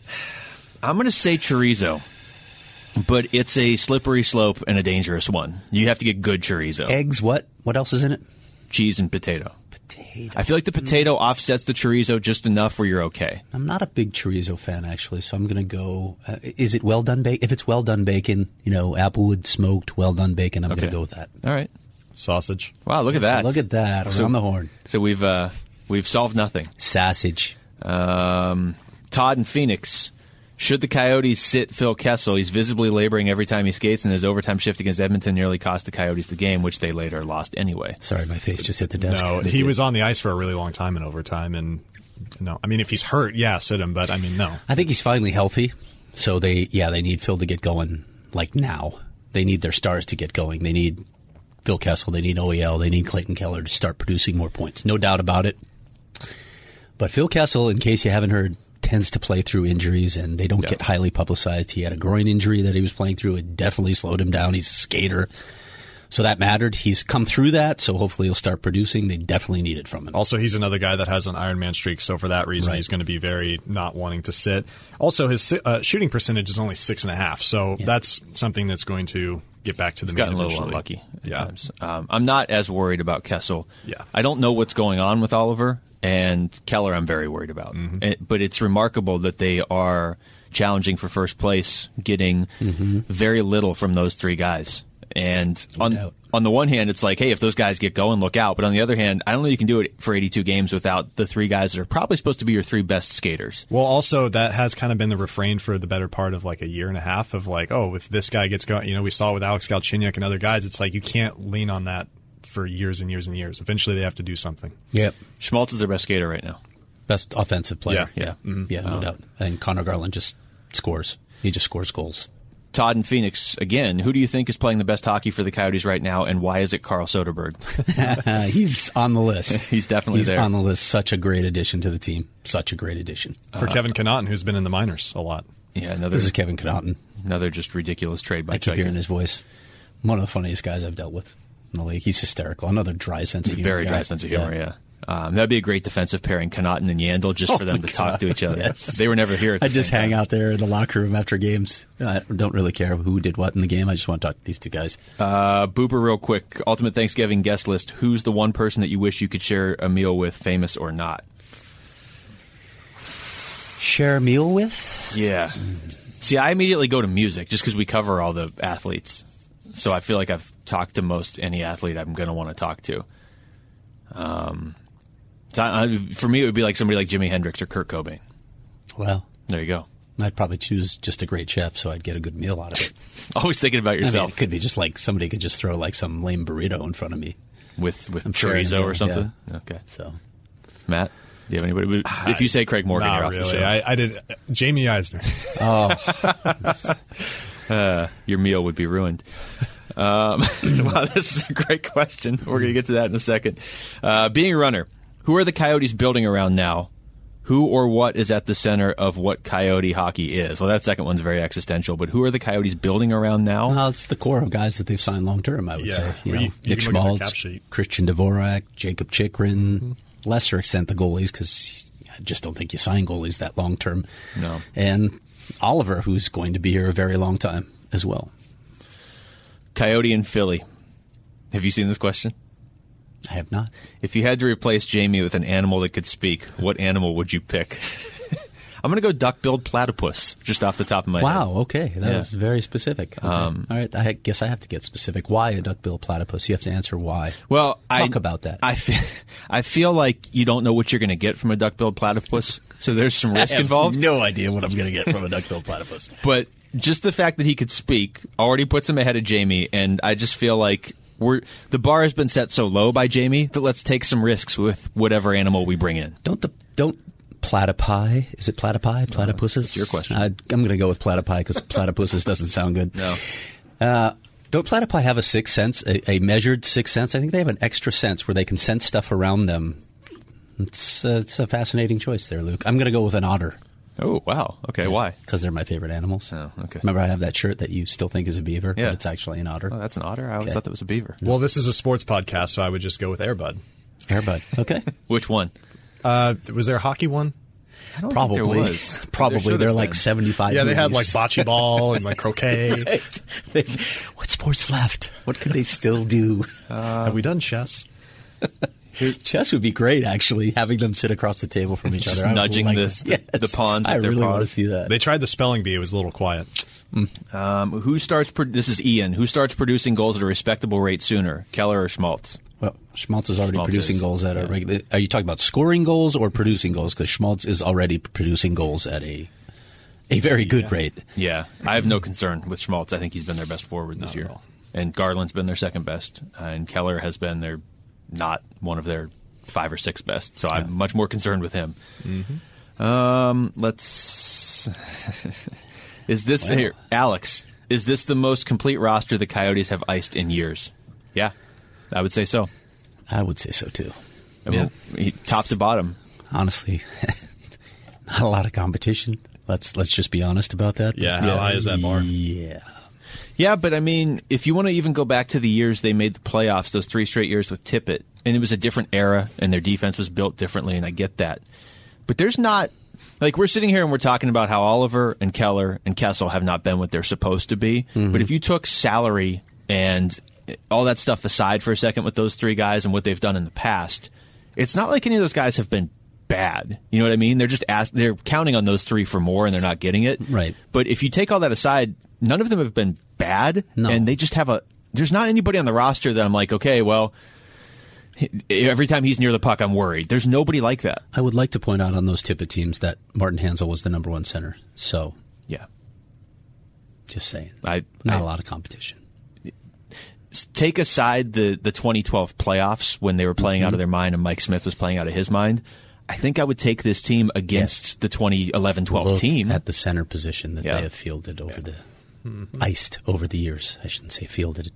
[SIGHS] I'm going to say chorizo, but it's a slippery slope and a dangerous one. You have to get good chorizo, eggs. What? What else is in it? cheese, and potato. Potato. potato. I feel like the potato offsets the chorizo just enough where you're okay. I'm not a big chorizo fan actually, so I'm going to go. Uh, is it well done bacon? If it's well done bacon, you know, applewood smoked, well done bacon, I'm going to go with that. All right. Sausage. Wow, look at So that. look at that around So- the horn. So we've uh, we've solved nothing. Sausage. Um, Todd and Phoenix. Should the Coyotes sit Phil Kessel? He's visibly laboring every time he skates, and his overtime shift against Edmonton nearly cost the Coyotes the game, which they later lost anyway. Sorry, my face just hit the desk. No, he was on the ice for a really long time in overtime, and no, I mean if he's hurt, yeah, sit him. But I mean, no. I think he's finally healthy. So they, yeah, they need Phil to get going like now. They need their stars to get going. They need Phil Kessel. They need OEL. They need Clayton Keller to start producing more points. No doubt about it. But Phil Kessel, in case you haven't heard, tends to play through injuries and they don't Yeah. get highly publicized. He had a groin injury that he was playing through. It definitely slowed him down. He's a skater. So that mattered. He's come through that, so hopefully he'll start producing. They definitely need it from him. Also, he's another guy that has an Iron Man streak, so for that reason, Right. he's going to be very not wanting to sit. Also, his uh, shooting percentage is only six and a half, so that's something that's going to get back to the He's mean gotten a little eventually. unlucky at Yeah. times. Um, I'm not as worried about Kessel. Yeah. I don't know what's going on with Oliver and Keller. I'm very worried about. Mm-hmm. It- but it's remarkable that they are challenging for first place, getting very little from those three guys. And on doubt. on the one hand, it's like, hey, if those guys get going, look out. But on the other hand, I don't know you can do it for 82 games without the three guys that are probably supposed to be your three best skaters. Well, also that has kind of been the refrain for the better part of like a year and a half of like, oh, if this guy gets going, you know, we saw with Alex Galchenyuk and other guys, it's like you can't lean on that for years and years and years. Eventually, they have to do something. Yep. Schmaltz is their best skater right now. Best offensive player. Yeah, Yeah. yeah. Yeah, no doubt. And Conor Garland just scores. He just scores goals. Todd and Phoenix again. Who do you think is playing the best hockey for the Coyotes right now, and why is it Carl Soderberg? Uh, [LAUGHS] he's on the list. [LAUGHS] He's definitely he's there. on the list. Such a great addition to the team. Such a great addition. For Kevin Connauton, who's been in the minors a lot. Yeah, another This is Kevin Connauton. another just ridiculous trade by I keep Chaykin. hearing his voice. One of the funniest guys I've dealt with in the league. He's hysterical. Another dry sense of humor. Very guy. dry sense of humor. Yeah. Um, that'd be a great defensive pairing, Connauton and Yandle, just for Oh them to talk to each other. yes. They were never here. At the I just hang time. out there in the locker room after games. I don't really care who did what in the game. I just want to talk to these two guys. Uh, Booper, real quick. Ultimate Thanksgiving guest list. Who's the one person that you wish you could share a meal with, famous or not? Share a meal with? Yeah. See, I immediately go to music just because we cover all the athletes. So I feel like I've talked to most any athlete I'm going to want to talk to. Um, so I, I- for me, it would be like somebody like Jimi Hendrix or Kurt Cobain. Well, There you go. I'd probably choose just a great chef, so I'd get a good meal out of it. [LAUGHS] Always thinking about I mean, yourself it could be just like somebody could just throw like some lame burrito in front of me. with with I'm a chorizo meal, or something. Okay, So Matt, do you have anybody? If you say Craig Morgan, you're Not off the show. I, I did. Jamie Eisner. [LAUGHS] [LAUGHS] uh, your meal would be ruined. Um, [LAUGHS] wow, this is a great question. We're going to get to that in a second. Uh, being a runner, who are the Coyotes building around now? Who or what is at the center of what Coyote hockey is? Well, that second one's very existential, but who are the Coyotes building around now? well, it's the core of guys that they've signed long term. I would Yeah. say. You Well, know, you- you Nick can look at the cap Schmaltz. Christian Dvorak, Jakob Chychrun, lesser extent the goalies because I just don't think you sign goalies that long term. No. and Oliver, who's going to be here a very long time as well. Coyote and Philly. Have you seen this question? I have not. If you had to replace Jamie with an animal that could speak, what animal would you pick? [LAUGHS] I'm going to go duck-billed platypus, just off the top of my head. Wow. Okay, that Yeah. was very specific. Okay. Um, All right, I guess I have to get specific. Why a duck-billed platypus? You have to answer why. Well, Talk I, about that. I feel, [LAUGHS] I feel like you don't know what you're going to get from a duck-billed platypus, so there's some risk involved. No idea what I'm going to get from a duck-billed platypus. [LAUGHS] But just the fact that he could speak already puts him ahead of Jamie, and I just feel like we're the bar has been set so low by Jamie that let's take some risks with whatever animal we bring in. Don't the don't platypi? Is it platypi? Platypuses? that's your question. I, I'm going to go with platypi because [LAUGHS] platypuses doesn't sound good. No. Uh, don't platypi have a sixth sense, a, a measured sixth sense? I think they have an extra sense where they can sense stuff around them. It's, uh, it's a fascinating choice there, Luke. I'm going to go with an otter Oh wow. Okay. Why? because they're my favorite animals. Oh, okay. Remember, I have that shirt that you still think is a beaver, Yeah. but it's actually an otter. Oh, that's an otter. I always Okay. thought that was a beaver. Well, this is a sports podcast, so I would just go with Airbud. Airbud. Okay. [LAUGHS] Which one? Uh, was there a hockey one? I don't Probably. think there was. [LAUGHS] Probably. There They're have like 75 Yeah, they had like bocce ball and like [LAUGHS] croquet. what sports left? What could they still do? Have we done chess? Chess would be great, actually, having them sit across the table from each Just other. I nudging like the- to- yes. the pawns I with their really want to see that. They tried the spelling bee. It was a little quiet. Um, who starts? Pro- this is Ian. Who starts producing goals at a respectable rate sooner, Keller or Schmaltz? well, Schmaltz is already Schmaltz producing is, goals at yeah. a regular. Are you talking about scoring goals or producing goals? Because Schmaltz is already producing goals at a a very good rate. Yeah, I have no concern with Schmaltz. I think he's been their best forward this Not year, at all. and Garland's been their second best, and Keller has been their not one of their five or six best. So I'm much more concerned with him. Um, let's. [LAUGHS] is this Wow. here, Alex? Is this the most complete roster the Coyotes have iced in years? Yeah, I would say so. I would say so too. I mean, he- top to bottom. Honestly, [LAUGHS] not a lot of competition. Let's let's just be honest about that. Yeah, how high is that bar? Yeah. Yeah, but I mean, if you want to even go back to the years they made the playoffs, those three straight years with Tippett, and it was a different era, and their defense was built differently, and I get that. But there's not like we're sitting here and we're talking about how Oliver and Keller and Kessel have not been what they're supposed to be. Mm-hmm. But if you took salary and all that stuff aside for a second with those three guys and what they've done in the past, it's not like any of those guys have been bad. You know what I mean? They're just ask, they're counting on those three for more and they're not getting it. Right. But if you take all that aside, none of them have been bad, No. and they just have a. There's not anybody on the roster that I'm like, okay, well, every time he's near the puck, I'm worried. There's nobody like that. I would like to point out on those Tippett teams that Martin Hanzal was the number one center. So Yeah, just saying, I, not I a lot of competition. take aside the the 2012 playoffs when they were playing Mm-hmm. out of their mind and Mike Smith was playing out of his mind. I think I would take this team against the 2011-12 Look team. at the center position that Yeah. they have fielded over the iced over the years. I shouldn't say fielded.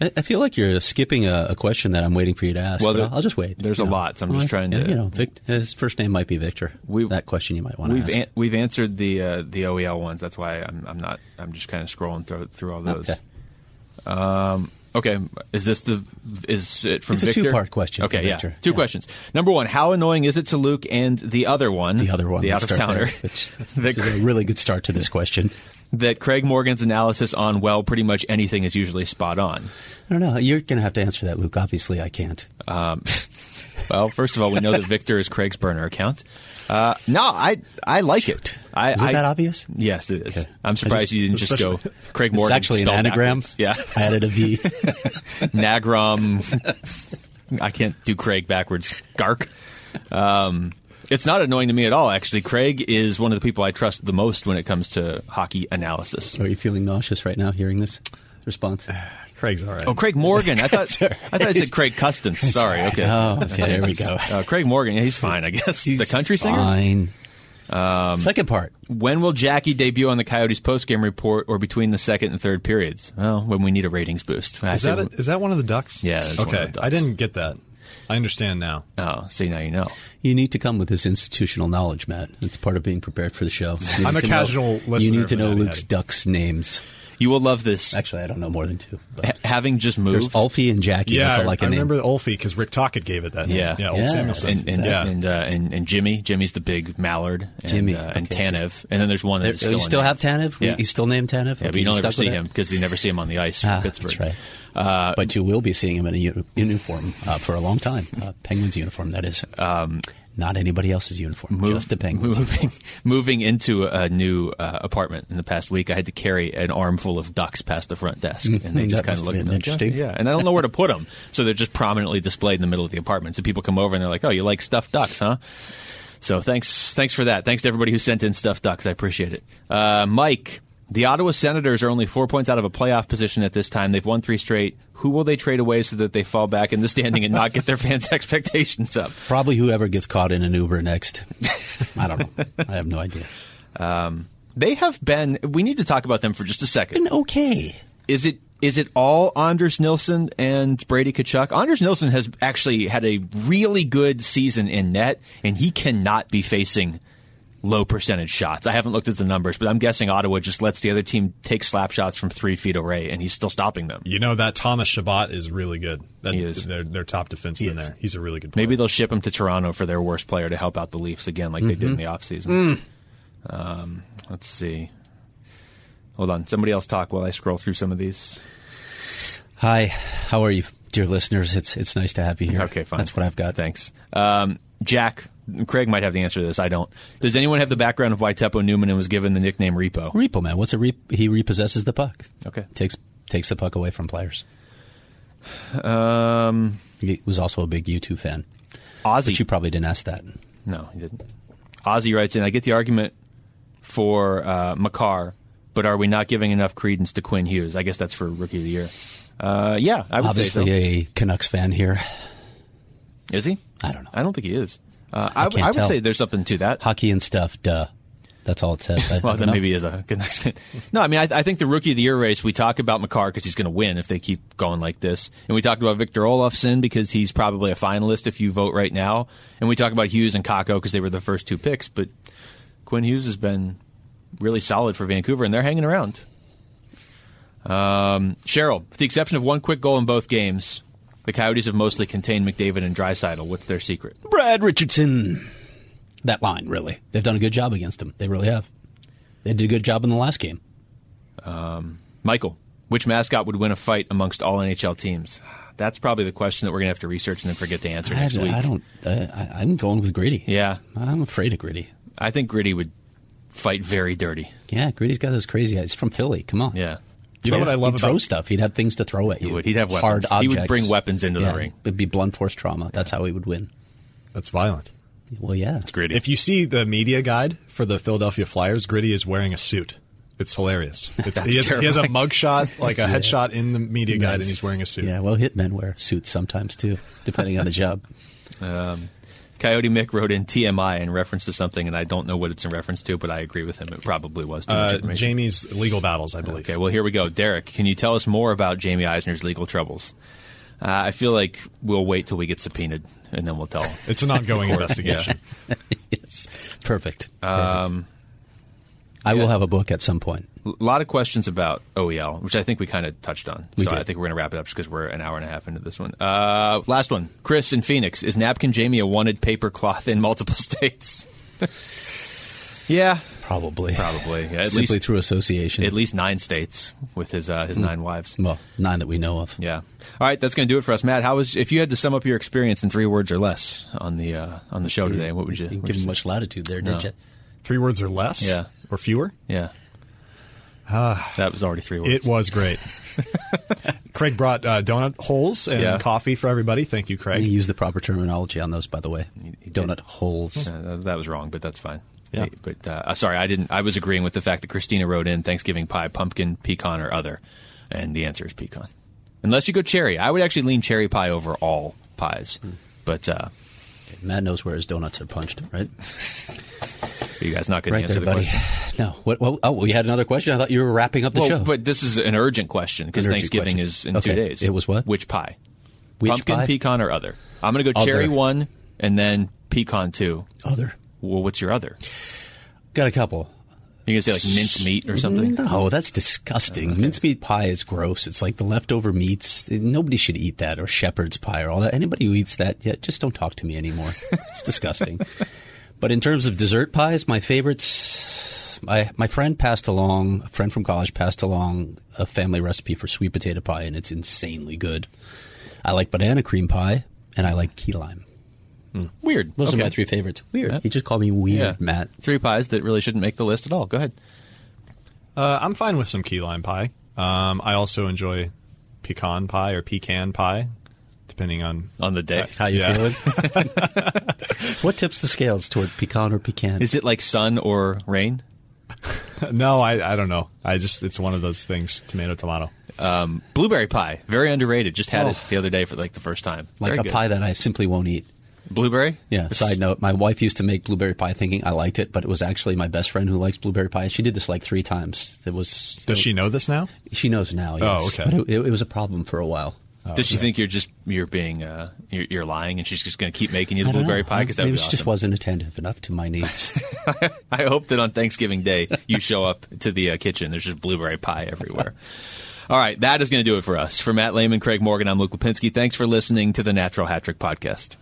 I, I feel like you're skipping a, a question that I'm waiting for you to ask. Well, there- I'll, I'll just wait. there's a know. lot, so I'm just trying to- You know, Vic, his first name might be Victor. We- that question you might want to We've ask. an, we've answered the uh, the OEL ones. That's why I'm I'm not I'm just kind of scrolling through through all those. Okay. Um, okay, is this the is it from It's a two-part question Okay, yeah, two Yeah. questions. Number one, how annoying is it to Luke and the other one, the other one, the out of towner, which, that, [LAUGHS] which is a really good start to this question. That Craig Morgan's analysis on well, pretty much anything is usually spot on. I don't know. You're going to have to answer that, Luke. Obviously, I can't. Um, [LAUGHS] well, first of all, we know that Victor is Craig's burner account. Uh, no, I I like it. I, Is it I, that obvious? Yes, it is. Okay. I'm surprised just- you didn't just go Craig It's Morgan. actually an anagram. backwards. Yeah, I added a V. [LAUGHS] Nagram. [LAUGHS] I can't do Craig backwards. Gark. Um, it's not annoying to me at all. Actually, Craig is one of the people I trust the most when it comes to hockey analysis. Are you feeling nauseous right now hearing this response? [SIGHS] Craig's all right. Oh, Craig Morgan. I thought [LAUGHS] I thought I said Craig Custance. [LAUGHS] Sorry. Okay. Oh, okay, there we go. [LAUGHS] Uh, Craig Morgan. Yeah, he's fine, I guess. He's the country singer. Fine. Um, Second part. When will Jackie debut on the Coyotes postgame report or between the second and third periods? Well, when we need a ratings boost. Is say- that a, is that one of the ducks? Yeah, that's one okay, of the ducks. I didn't get that. I understand now. Oh, see, now you know. You need to come with this institutional knowledge, Matt. It's part of being prepared for the show. I'm a to know- casual You need to know Natty Luke's Hattie. ducks' names. You will love this. Actually, I don't know more than two. but- Ha- having just There's moved. Alfie and Jackie. Yeah, That's I, all I I can name. remember Olfie because Rick Tocchet gave it that name. Yeah. yeah, Old Yeah. Samuelson. and and, yeah. and, uh, and and Jimmy, Jimmy's the big mallard. And, Jimmy, uh, and okay. Tanev, and then there's one There- that's you still still have unnamed. Tanev? Yeah. He's still named Tanev? Yeah, Okay, but you don't ever see him because you never see him on the ice for Ah, Pittsburgh. That's right. Uh, but you will be seeing him in a uniform uh, for a long time. Uh, Penguins uniform, that is. Um, Not anybody else's uniform, move- just the Penguins. moving [LAUGHS] moving into a new uh, apartment in the past week, I had to carry an armful of ducks past the front desk, and they just kind of looked at me. interesting. Yeah, and I don't know where to put them, so they're just prominently displayed in the middle of the apartment. So people come over and they're like, "Oh, you like stuffed ducks, huh?" So thanks, thanks for that. Thanks to everybody who sent in stuffed ducks. I appreciate it. Uh, Mike, the Ottawa Senators are only four points out of a playoff position at this time. They've won three straight. Who will they trade away so that they fall back in the standing and not get their fans' [LAUGHS] expectations up? Probably whoever gets caught in an Uber next. I don't know. I have no idea. Um, they have been. We need to talk about them for just a second. Been okay. Is it is it all Anders Nilsson and Brady Tkachuk? Anders Nilsson has actually had a really good season in net, and he cannot be facing low percentage shots. I haven't looked at the numbers, but I'm guessing Ottawa just lets the other team take slap shots from three feet away, and he's still stopping them. You know that Thomas Chabot is really good. That, He is. Their, their top defenseman there. He's a really good player. Maybe they'll ship him to Toronto for their worst player to help out the Leafs again, like they did in the offseason. Um, let's see. Hold on. Somebody else talk while I scroll through some of these. Hi, how are you dear listeners, it's it's nice to have you here. Okay, fine. That's what I've got. Thanks. Um, Jack, Craig might have the answer to this. I don't. Does anyone have the background of why Teppo Numminen was given the nickname Repo? Repo man, what's a re- he repossesses the puck? Okay. takes takes the puck away from players. Um, He was also a big U2 fan, Ozzy. but you probably didn't ask that. No, he didn't. Ozzy writes in, I get the argument for uh, Makar, but are we not giving enough credence to Quinn Hughes? I guess that's for Rookie of the Year. Uh, yeah, I would Obviously, say a Canucks fan here. Is he? I don't know. I don't think he is. Uh, I, would tell. say there's something to that. Hockey and stuff, duh. That's all it says. I, [LAUGHS] Well, then know. maybe is a good next fan. No, I mean, I, I think the rookie of the year race, we talk about Makar because he's going to win if they keep going like this. And we talked about Victor Olofsson because he's probably a finalist if you vote right now. And we talk about Hughes and Kakko because they were the first two picks. But Quinn Hughes has been really solid for Vancouver, and they're hanging around. Um, Cheryl, with the exception of one quick goal in both games, the Coyotes have mostly contained McDavid and Draisaitl. What's their secret? Brad Richardson. That line, really. They've done a good job against him. They really have. They did a good job in the last game. Michael, which mascot would win a fight amongst all NHL teams? That's probably the question that we're going to have to research and then forget to answer I, next week. I don't. Uh, I, I'm going with Gritty. Yeah, I'm afraid of Gritty. I think Gritty would fight very dirty. Yeah, Gritty's got those crazy eyes. He's from Philly. Come on. Yeah. You know what I love He'd throw stuff. He'd have things to throw at you. He would. He'd have Hard weapons. He would bring weapons into the Yeah, ring. It'd be blunt force trauma. That's how he would win. that's violent. Well, yeah. It's Gritty. If you see the media guide for the Philadelphia Flyers, Gritty is wearing a suit. It's hilarious. [LAUGHS] It's, he, has, he has a mugshot, like a [LAUGHS] headshot in the media guide, and he's wearing a suit. Yeah, well, hitmen wear suits sometimes too, depending on the job. [LAUGHS] Um, Coyote Mick wrote in TMI in reference to something, and I don't know what it's in reference to, but I agree with him. It probably was too much Uh, information. Jamie's legal battles, I believe. Okay, well, here we go. Derek, can you tell us more about Jamie Eisner's legal troubles? Uh, I feel like we'll wait till we get subpoenaed, and then we'll tell. It's an ongoing [LAUGHS] investigation. [LAUGHS] yes, perfect. Um, I will have a book at some point. A lot of questions about OEL, which I think we kind of touched on. We so did. I think we're going to wrap it up just because we're an hour and a half into this one. Uh, last one. Chris in Phoenix. Is Napkin Jamie a wanted paper cloth in multiple [LAUGHS] states? [LAUGHS] yeah, Probably, probably. Yeah, at simply least through association. at least nine states with his uh, his nine wives. well, nine that we know of. Yeah. All right, that's going to do it for us, Matt. How was if you had to sum up your experience in three words or less on the uh, on the show today? What would you? You give you much latitude there, No. did you? Three words or less? Yeah. Or fewer? Yeah. that was already three words. It was great. [LAUGHS] Craig brought uh, donut holes and Yeah. coffee for everybody. Thank you, He Craig. used the proper terminology on those, by the way. Donut holes. Uh, that was wrong, but that's fine. Yeah. Hey, But uh, uh, sorry, I didn't. I was agreeing with the fact that Christina wrote in Thanksgiving pie, pumpkin, pecan, or other, and the answer is pecan. Unless you go cherry, I would actually lean cherry pie over all pies. But uh, Matt knows where his donuts are punched, right? [LAUGHS] you guys not going to right answer there, the buddy. question. [SIGHS] No. What, well, oh, we had another question. I thought you were wrapping up the Well, show. but this is an urgent question because Thanksgiving question. is in Okay. two days. It was what? Which pie? Which pumpkin, pie? pecan, or other? I'm going to go Other. cherry one and then pecan two. Other. Well, what's your other? Got a couple. You're going to say like mince meat or something? No, that's disgusting. Mincemeat pie is gross. It's like the leftover meats. Nobody should eat that or shepherd's pie or all that. Anybody who eats that, yeah, just don't talk to me anymore. it's disgusting. [LAUGHS] But in terms of dessert pies, my favorites, my my friend passed along, a friend from college passed along a family recipe for sweet potato pie, and it's insanely good. I like banana cream pie, and I like key lime. Weird. Those Okay. are my three favorites. Weird. Yeah. He just called me weird, Yeah. Matt. Three pies that really shouldn't make the list at all. Go ahead. Uh, I'm fine with some key lime pie. Um, I also enjoy pecan pie or pecan pie, depending on. On the day. How you Yeah. feeling? [LAUGHS] what tips the scales toward pecan or pecan? Is it like sun or rain? No, I, I don't know. I just it's one of those things. Tomato, tomato. Um, blueberry pie, very underrated. Just had it Oh. the other day for like the first time. like Very a good. pie that I simply won't eat. Blueberry? Yeah. Side note: My wife used to make blueberry pie, thinking I liked it, but it was actually my best friend who likes blueberry pie. She did this like three times. It was. Does she know this now? She knows now. Oh, okay. But it, it was a problem for a while. Does she think you're just you're being uh, you're, you're lying and she's just going to keep making you the blueberry know. pie? Because maybe be she awesome. just wasn't attentive enough to my needs. [LAUGHS] I hope that on Thanksgiving Day you show up to the uh, kitchen. There's just blueberry pie everywhere. [LAUGHS] All right, that is going to do it for us. For Matt Lehman, Craig Morgan, I'm Luke Lapinski. Thanks for listening to the Natural Hat Trick Podcast.